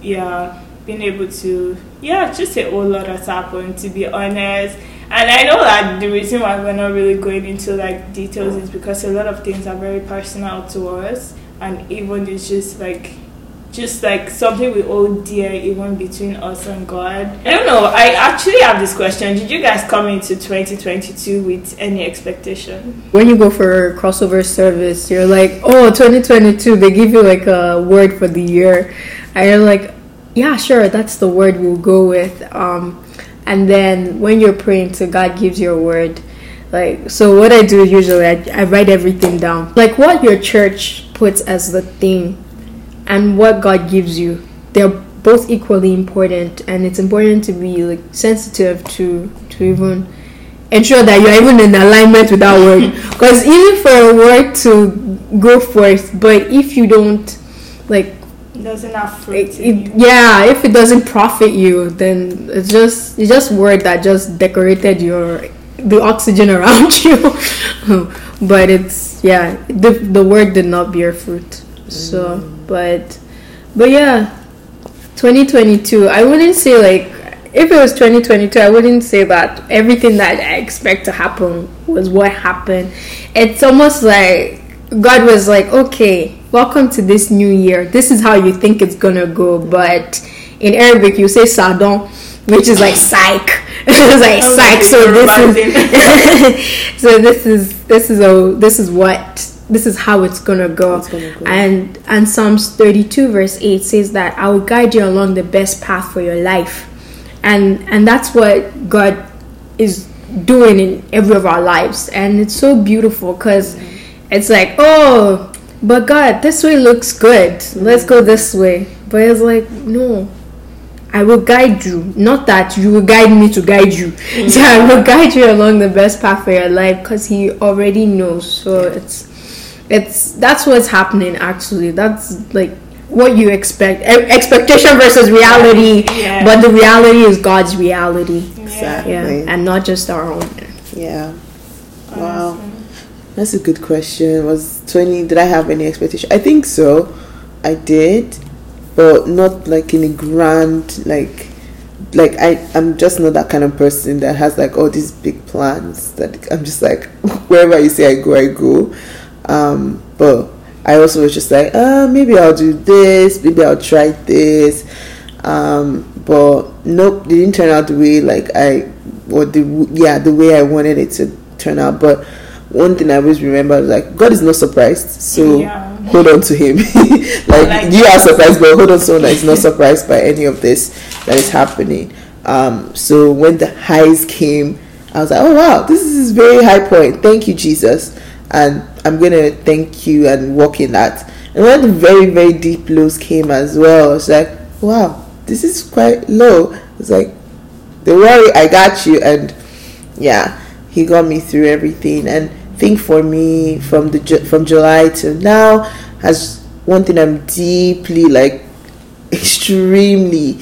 Yeah being able to yeah just a whole lot has happened to be honest and i know that the reason why we're not really going into like details is because a lot of things are very personal to us and even it's just like just like something we hold dear even between us and god i don't know i actually have this question did you guys come into 2022 with any expectation When you go for crossover service, you're like, oh, 2022, they give you like a word for the year. And you're like, yeah, sure, that's the word we'll go with. Um, and then when you're praying to God gives you a word. Like, so what I do usually, I, I write everything down. Like what your church puts as the theme and what God gives you. They're both equally important and it's important to be like sensitive to to even ensure that you're even in alignment with that word. Because even for a word to go forth, but if you don't like it doesn't have fruit it, you. yeah if it doesn't profit you then it's just it's just word that just decorated your the oxygen around you but it's yeah the the word did not bear fruit so mm. But but yeah 2022 i wouldn't say like if it was 2022 i wouldn't say that everything that i expect to happen was what happened. It's almost like god was like okay welcome to this new year. This is how you think it's gonna go. But in arabic you say sadon which is like psych. It's like psych. So this is so this is this is a this is what this is how it's gonna go It's gonna go. and and psalms 32 verse 8 says that i will guide you along the best path for your life and and that's what god is doing in every of our lives and it's so beautiful because it's like oh but god this way looks good let's go this way but it's like no I will guide you. Not that you will guide me to guide you. So I will guide you along the best path for your life because he already knows. So it's it's that's what's happening actually. That's like what you expect e- expectation versus reality Yeah. but the reality is god's reality Exactly. yeah and not just our own Yeah. Wow. That's a good question. Was 20, did I have any expectation? I think so. I did. But not like in a grand, like, like I, I'm just not that kind of person that has like all these big plans that I'm just like, wherever you say I go, I go. Um, but I also was just like, uh, maybe I'll do this, maybe I'll try this. Um, but nope, it didn't turn out the way like I, or the yeah, the way I wanted it to turn out. But one thing I always remember is like God is not surprised, so Yeah. hold on to Him. like, Like- you are surprised, but hold on to someone that is not surprised by any of this that is happening. Um, so when the highs came, I was like, oh wow, this is a very high point. Thank you, Jesus, and I'm gonna thank you and walk in that. And when the very very deep lows came as well, I was like, wow, this is quite low. It's like, don't worry, I got you, and yeah, he got me through everything. And think for me, from the from July to now, has one thing I'm deeply like extremely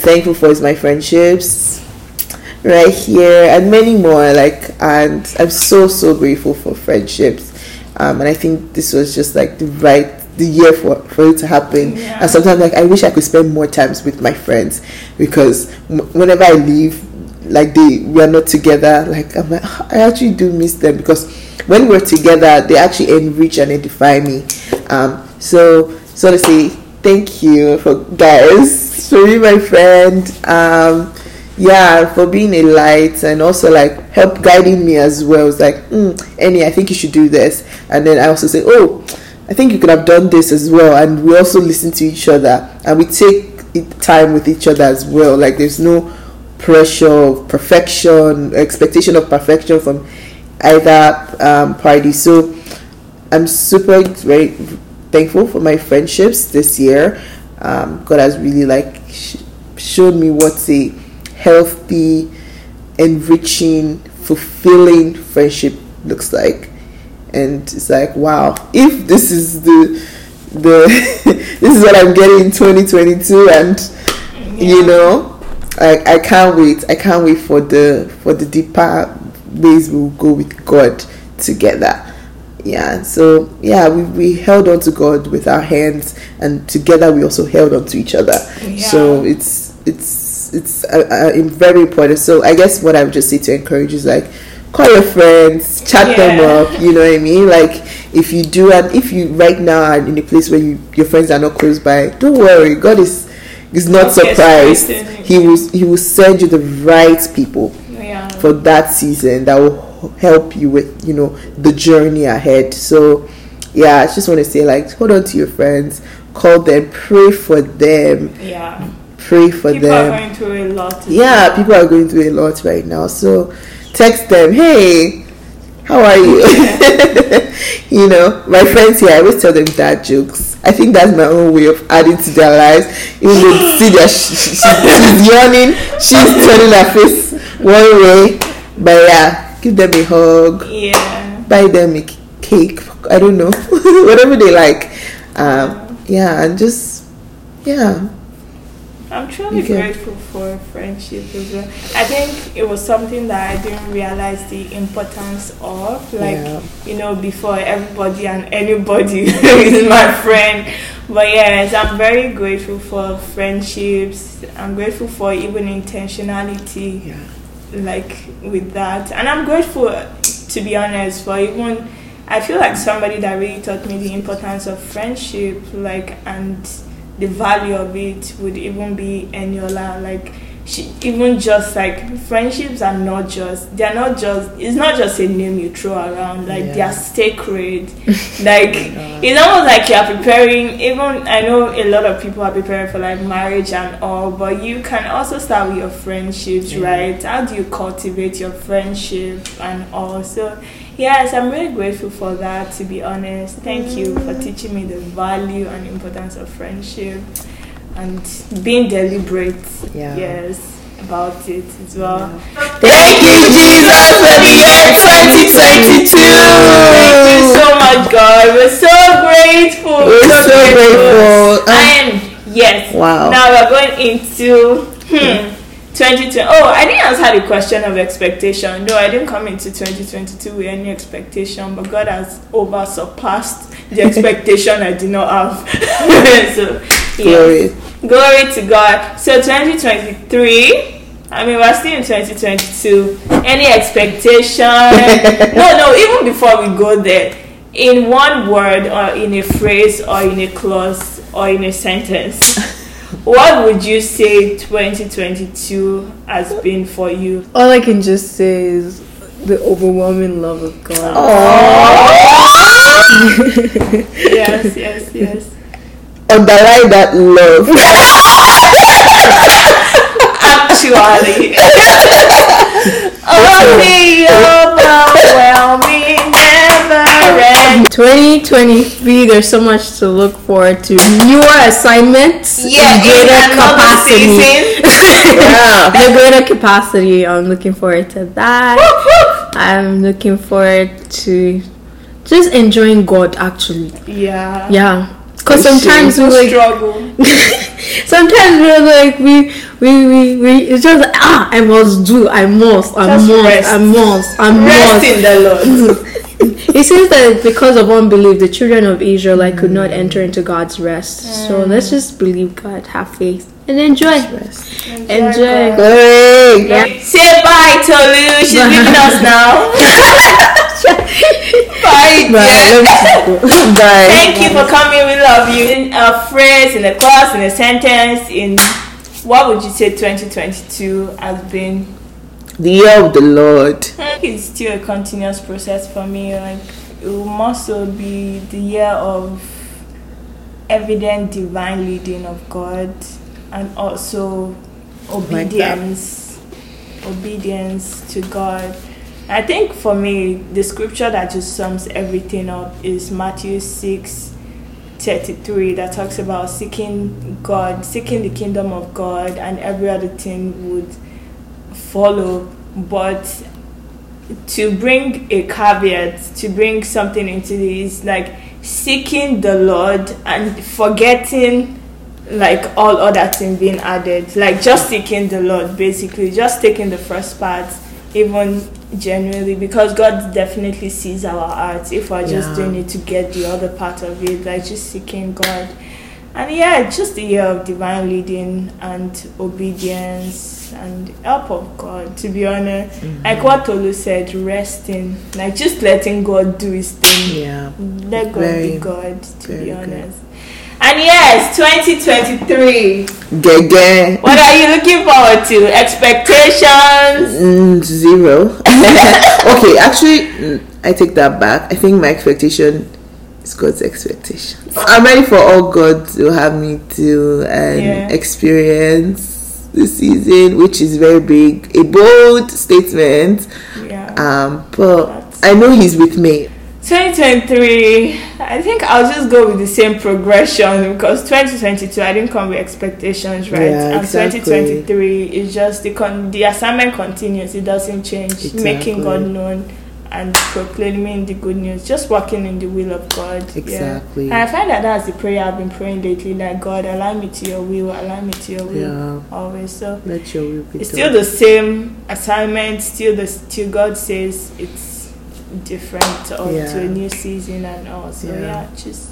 thankful for is my friendships right here and many more like and i'm so so grateful for friendships um and i think this was just like the right the year for for it to happen. Yeah. and sometimes like i wish i could spend more times with my friends because m- whenever i leave like they we are not together like i'm like "Ah, i actually do miss them because when we're together they actually enrich and edify me. Um so so to say thank you for guys for being my friend. Um yeah for being a light and also like help guiding me as well. It's like mm, I think you should do this. And then I also say oh I think you could have done this as well. And we also listen to each other and we take time with each other as well. Like there's no pressure of perfection expectation of perfection from either um, party. So I'm super very thankful for my friendships this year. Um, God has really like sh- shown me what a healthy, enriching, fulfilling friendship looks like, and it's like wow, if this is the the this is what I'm getting in 2022, and you know, I I can't wait. I can't wait for the for the deeper ways we'll go with God together. Yeah so yeah we, we held on to god with our hands and together we also held on to each other. So it's it's it's it's uh, uh, very important. So i guess what i would just say to encourage is like call your friends chat them up you know what i mean? Like if you do and if you right now are in a place where you your friends are not close by don't worry. God is is not Okay, surprised. he will he will send you the right people Yeah. for that season that will help you with you know the journey ahead. So yeah i just want to say like hold on to your friends call them pray for them. Yeah. Pray for People them. are going through a lot. yeah people are going through a lot right now. So text them hey how are you? You know my friends here i always tell them dad jokes. I think that's my own way of adding to their lives. Even though see she, she, she's yawning she's turning her face one way but yeah give them a hug. Yeah. buy them a cake i don't know whatever they like. Um yeah and just yeah I'm truly grateful for friendship as well. I think it was something that I didn't realize the importance of. Like, Yeah. you know, before everybody and anybody is my friend. But yes, I'm very grateful for friendships. I'm grateful for even intentionality. yeah like with that and i'm grateful to be honest for even i feel like somebody that really taught me the importance of friendship like and the value of it would even be eniola like she even just like friendships are not just they're not just it's not just a name you throw around like Yeah. they're sacred like oh it's almost like you're preparing even i know a lot of people are preparing for like marriage and all but you can also start with your friendships Yeah. right how do you cultivate your friendship and all so yes i'm really grateful for that to be honest thank you for teaching me the value and importance of friendship and being deliberate Yeah. yes about it as well thank you jesus for the year 2022 Thank you so much, God. We're so grateful. We're so grateful. I Wow. Now we're going into hmm, 2020. Oh, I didn't answer the question of expectation. No, I didn't come into 2022 with any expectation, but God has over surpassed the expectation I did not have. so, Glory. Glory to God. So 2023. I mean, we're still in 2022. Any expectation? no, no. Even before we go there, in one word or in a phrase or in a clause or in a sentence, what would you say 2022 has been for you? All I can just say is the overwhelming love of God. Yes, yes, yes. Underline that love. Actually, oh, the overwhelming never end. 2023, there's so much to look forward to. Newer assignments, Yeah, greater capacity. Yeah. the greater capacity. I'm looking forward to that. I'm looking forward to just enjoying God. Actually. Yeah. yeah. Because sometimes we like, struggle. sometimes we're like we we we, we it's just like, ah I must do I must I Just must rest. I must I Rest must. in the Lord. It seems that because of unbelief, the children of Israel like could not mm. enter into God's rest. So mm. let's just believe God, have faith, and enjoy. Enjoy. God. Glory. Yeah. Say bye, Tolu. She's leaving us now. bye. Bye. dear. Let me just go. Bye. Thank you for coming. We love you. In a phrase, in a clause, in a sentence, in what would you say 2022 has been? The year of the Lord. It's still a continuous process for me. Like it will also be the year of evident divine leading of God and also obedience. Obedience to God. I think for me, the scripture that just sums everything up is Matthew 6 33 that talks about seeking God, seeking the kingdom of God, and every other thing would follow. But to bring a caveat, to bring something into this, like seeking the Lord and forgetting like all other things being added, like just seeking the Lord, basically, just taking the first part, even genuinely, because God definitely sees our hearts if we're just Yeah. doing it to get the other part of it, like just seeking God. And yeah, just the year of divine leading and obedience and help of God, to be honest. Like what Tolu said, resting, like just letting God do his thing. Yeah. Let God Very, be God, to be good. honest. And yes, 2023. Gege. What are you looking forward to? Expectations? Mm, zero. okay, actually, mm, I take that back. I think my expectation is God's expectation. I'm ready for all God to have me to and Yeah. experience this season, which is very big, a bold statement. Yeah. Um, but That's- I know He's with me. 2023, I think I'll just go with the same progression because 2022 I didn't come with expectations, right? Yeah, and exactly. 2023 is just the con- the assignment continues, it doesn't change. Making Exactly. God known and proclaiming the good news, just walking in the will of God. yeah. Exactly. And I find that that's the prayer I've been praying lately like, God, align me to your will, align me to your will Yeah. always. So Let your will be it's done. still the same assignment, still the still God says it's different or Yeah. to a new season and all. So Yeah. yeah, just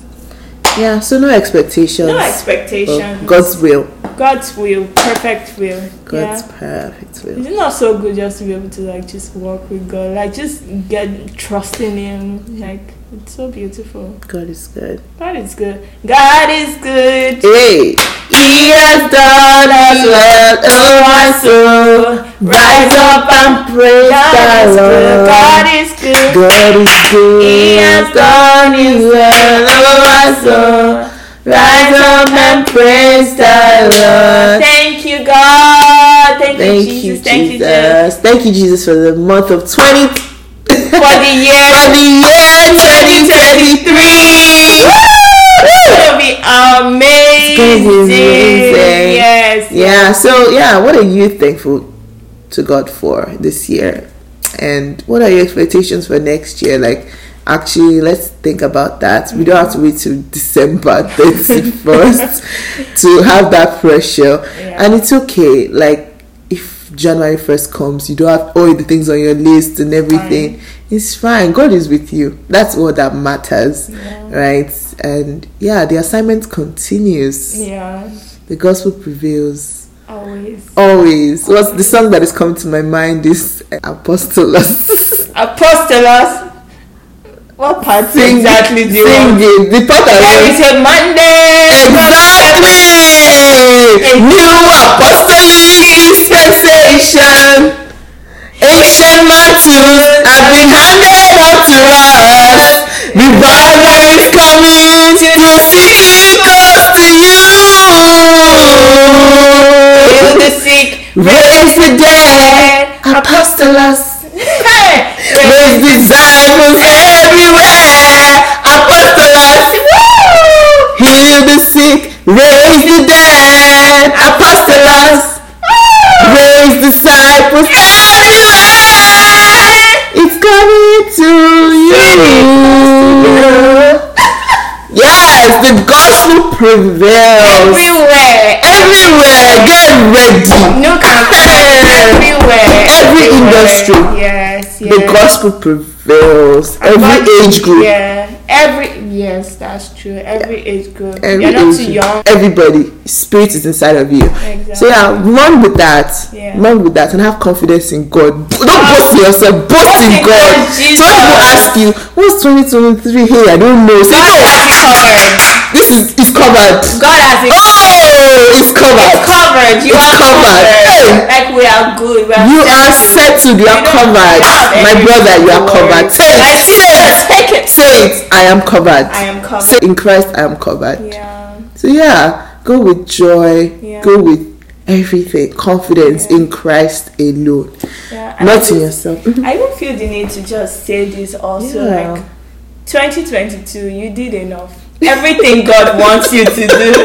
yeah, so no expectations. no expectations. God's will. God's will, perfect will. God's yeah. perfect will. Is it not so good just to be able to like just walk with God, like just get trusting in Him? Like it's so beautiful. God is good. God is good. God is good. Hey, He has done us well, oh my soul. Rise up and praise God is the good. Lord. God is good. God is good. He has done His well, oh my soul. Rise up and praise the Lord. Thank you, God. Thank, Thank you, Jesus. Thank you, Jesus. Thank you, Jesus, for the month of 20 For the year for the year 2023. It's gonna be amazing. It's gonna be amazing. Yes. Yeah, so yeah, what are you thankful to God for this year? And what are your expectations for next year? Like, actually let's think about that. We don't have to wait till December 31st to have that pressure. Yeah. And it's okay. Like if January 1st comes, you don't have all the things on your list and everything. It's fine. God is with you. That's all that matters. Yeah. Right? And yeah, the assignment continues. Yeah, The gospel prevails. always. Always. What's the song that is coming to my mind is uh, Apostolos. Apostolos. What part Sing exactly do you sing want? The part There I is a Monday. Exactly! New apostolic dispensation. Ancient mantles have been handed out to us. Revival is coming to city close to you. Heal the sick. Raise the dead. Apostolos. Hey. Raise disciples disciples everywhere. It's coming to you. Yes, the gospel prevails Everywhere. everywhere. Get ready. No campaign. Everywhere. Every Everywhere. industry. Yes. yes. The gospel prevails. Every age group. Yeah. Every yes, that's true. Every age group. Every You're not too young. Everybody, spirit is inside of you. Exactly. So yeah, run with that. Yeah. Run with that and have confidence in God. Don't boast in yourself. Boast in God. So when people ask you, "What's 2023?" Hey, I don't know. Say, God "No, has it covered. this is it's covered. God has it Oh, Oh, it's covered. It's covered. You It's are covered. covered. Hey. Like we are good. We are You are settled. You are covered. My brother, you are covered. Say it. Say it. it. Take it. Say it. I am covered. I am covered. Say in Christ I am covered. Yeah. So yeah, go with joy. Yeah. Go with everything. Confidence Yeah. in Christ alone. Yeah. Not in yourself. I even feel the need to just say this also. Yeah. Like 2022, you did enough. Everything God wants you to do.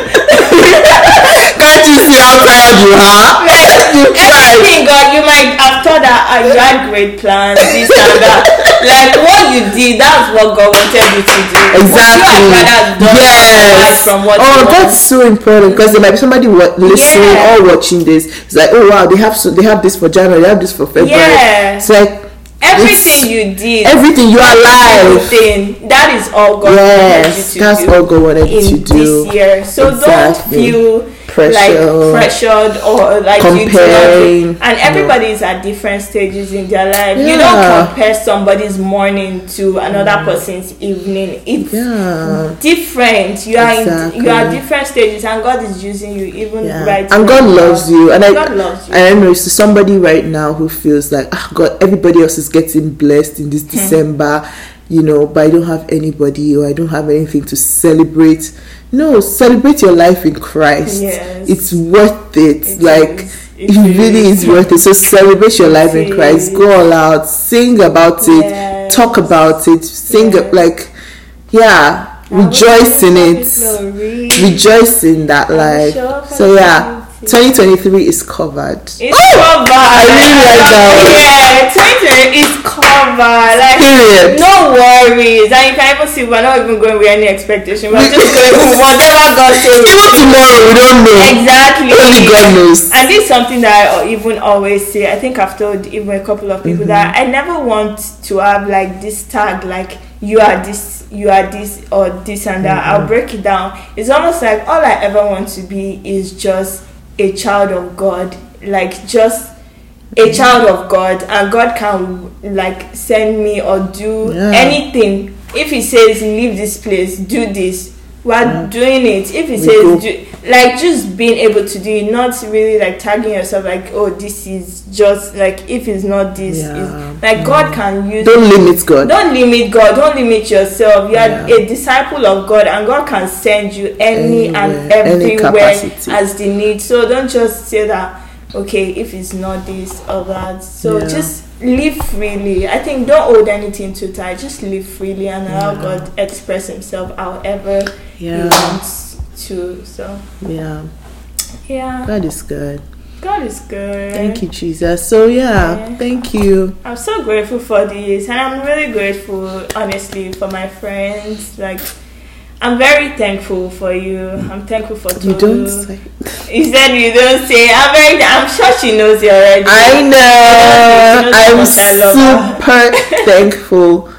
Can't you see how tired you are? you. Everything God, you might have thought that uh, you had great plans, this and that. Like what you did, that's what God wanted you to do. Exactly. You had done aside Yes. from what oh, that's so important because there might be somebody listening Yeah. or watching this. It's like, oh wow, they have so they have this for January, they have this for February. Yeah. It's like Everything you did, everything you are alive. everything, that is all God Yes, wanted you to that's do. all God wanted in to do. this year. So Exactly. don't feel Pressure. like pressured or like you Comparing, do And no. everybody is at different stages in their life. You don't compare somebody's morning to another person's evening. It's Yeah. different. You are Exactly. in, you are different stages, and God is using you even Yeah. right. and God now. loves you. And I, loves you. I don't know, it's somebody right now who feels like, ah, God, everybody else is getting blessed in Hmm. this December, you know, but I don't have anybody or I don't have anything to celebrate. No, celebrate your life in Christ. Yes. It's worth it. It like, is. it, It really is. worth it. So celebrate your life in Christ. is. Go all out, sing about it, Yes. talk about it, sing Yes. like, yeah, rejoice in it Glory. rejoice in that life. So yeah, 2023 is covered. It's covered. I really like that. Yeah, Twitter is covered. Like Period. no worries. And you can even see we're not even going with any expectation. We're just going with whatever God says. Even tomorrow, we don't know. Exactly. Only God knows. And this is something that I even always say. I think I've told even a couple of people that mm-hmm. I never want to have like this tag like you are this, you are this, or this and that. Mm-hmm. I'll break it down. It's almost like all I ever want to be is just a child of God, like just a mm. child of God, and God can like send me or do Yeah. anything. If He says leave this place, do this, we're doing it. If We says do, like just being able to do it, not really like tagging yourself like oh this is just like if it's not this, Yeah. it's, like God mm. can use. Don't limit God. Don't limit God. Don't limit yourself. You are Yeah. a disciple of God, and God can send you any and Anywhere, any everywhere capacity. as the need. So don't just say that. Okay, if it's not this or that. So Yeah. just live freely. I think don't hold anything too tight. Just live freely and allow God express Himself however He wants to. So Yeah, yeah. God is good. God is good. Thank you, Jesus. So yeah, Yeah. thank you. I'm so grateful for this, and I'm really grateful, honestly, for my friends. Like, I'm very thankful for you. I'm thankful for You Tolu. don't say. You said you don't say. I'm very. I'm sure she knows you already. I know. She knows how I'm much I love her. super thankful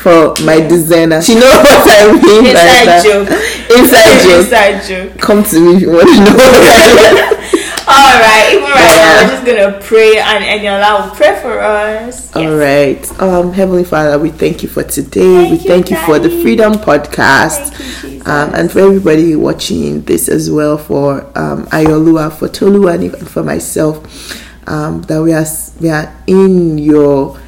for my designer. She knows what I mean by Inside that. joke. Inside joke. Inside joke. Come to me if you want to know what I mean. All right. Even right now, Yeah. we're just gonna pray, and Eniola will pray for us. All right. Um, Heavenly Father, we thank you for today. Thank we you, thank you for the Freedom Podcast. You. Um, and for everybody watching this as well, for um, Ayooluwa, for Tolu, and even for myself, um, that we are we are in your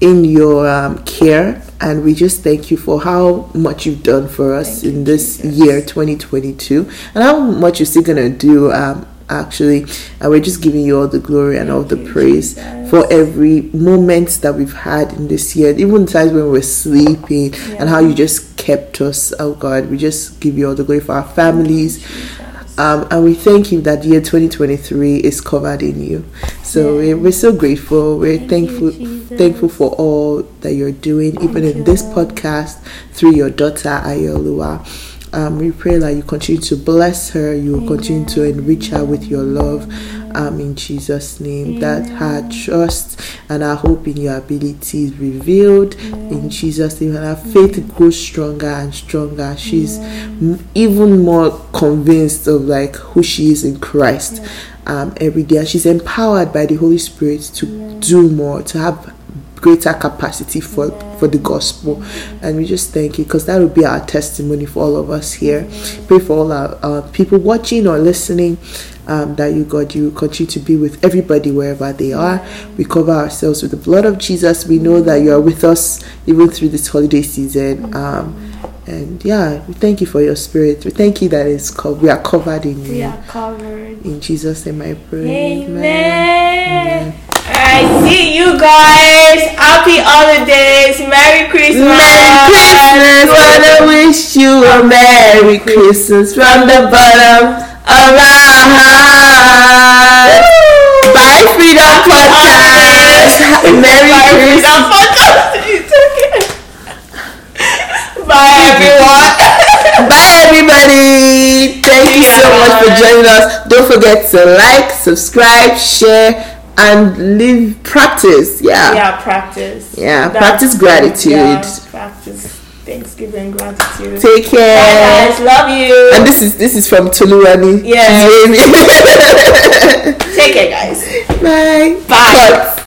in your um, care, and we just thank you for how much you've done for us Thank in this Jesus. year 2022, and how much you're still gonna do. Um, actually, and we're just giving you all the glory and all the praise Jesus. for every moment that we've had in this year, even times when we're sleeping, and how you just kept us. Oh God, we just give you all the glory for our families. Um, and we thank you that year 2023 is covered in you. So we're, we're so grateful. We're Thank thankful, Jesus. thankful for all that you're doing, even Thank in this podcast through your daughter Ayooluwa. Um, we pray that you continue to bless her, you will continue to enrich her with your love. Um, in Jesus' name, that her trust and our hope in your ability is revealed in Jesus' name, and her faith grows stronger and stronger. She's m- even more convinced of like who she is in Christ um, every day, and she's empowered by the Holy Spirit to do more, to have greater capacity for for the gospel. And we just thank you because that will be our testimony for all of us here. Pray for all our, our people watching or listening um, that you god you continue to be with everybody wherever they are. We cover ourselves with the blood of jesus. We know that you are with us even through this holiday season. Um, and yeah we thank you for your spirit. We thank you that it's co- we are covered in We you. are covered. in jesus name i pray. Amen. Alright, see you guys. Happy holidays. Merry Christmas. Merry Christmas! Wanna wish you a Merry Christmas from the bottom of our heart. Bye, Freedom Podcast. Merry Bye, Christmas. Freedom Podcast. Bye, everyone. Bye, everybody. Thank you so much for joining us. Don't forget to like, subscribe, share, and live practice. Yeah. yeah, practice. Yeah, That's- practice gratitude. Yeah, practice Thanksgiving gratitude. Take Bye, care. guys. Love you. And this is this is from Tuluani. Yeah. Take care, guys. Bye. Bye. Cut.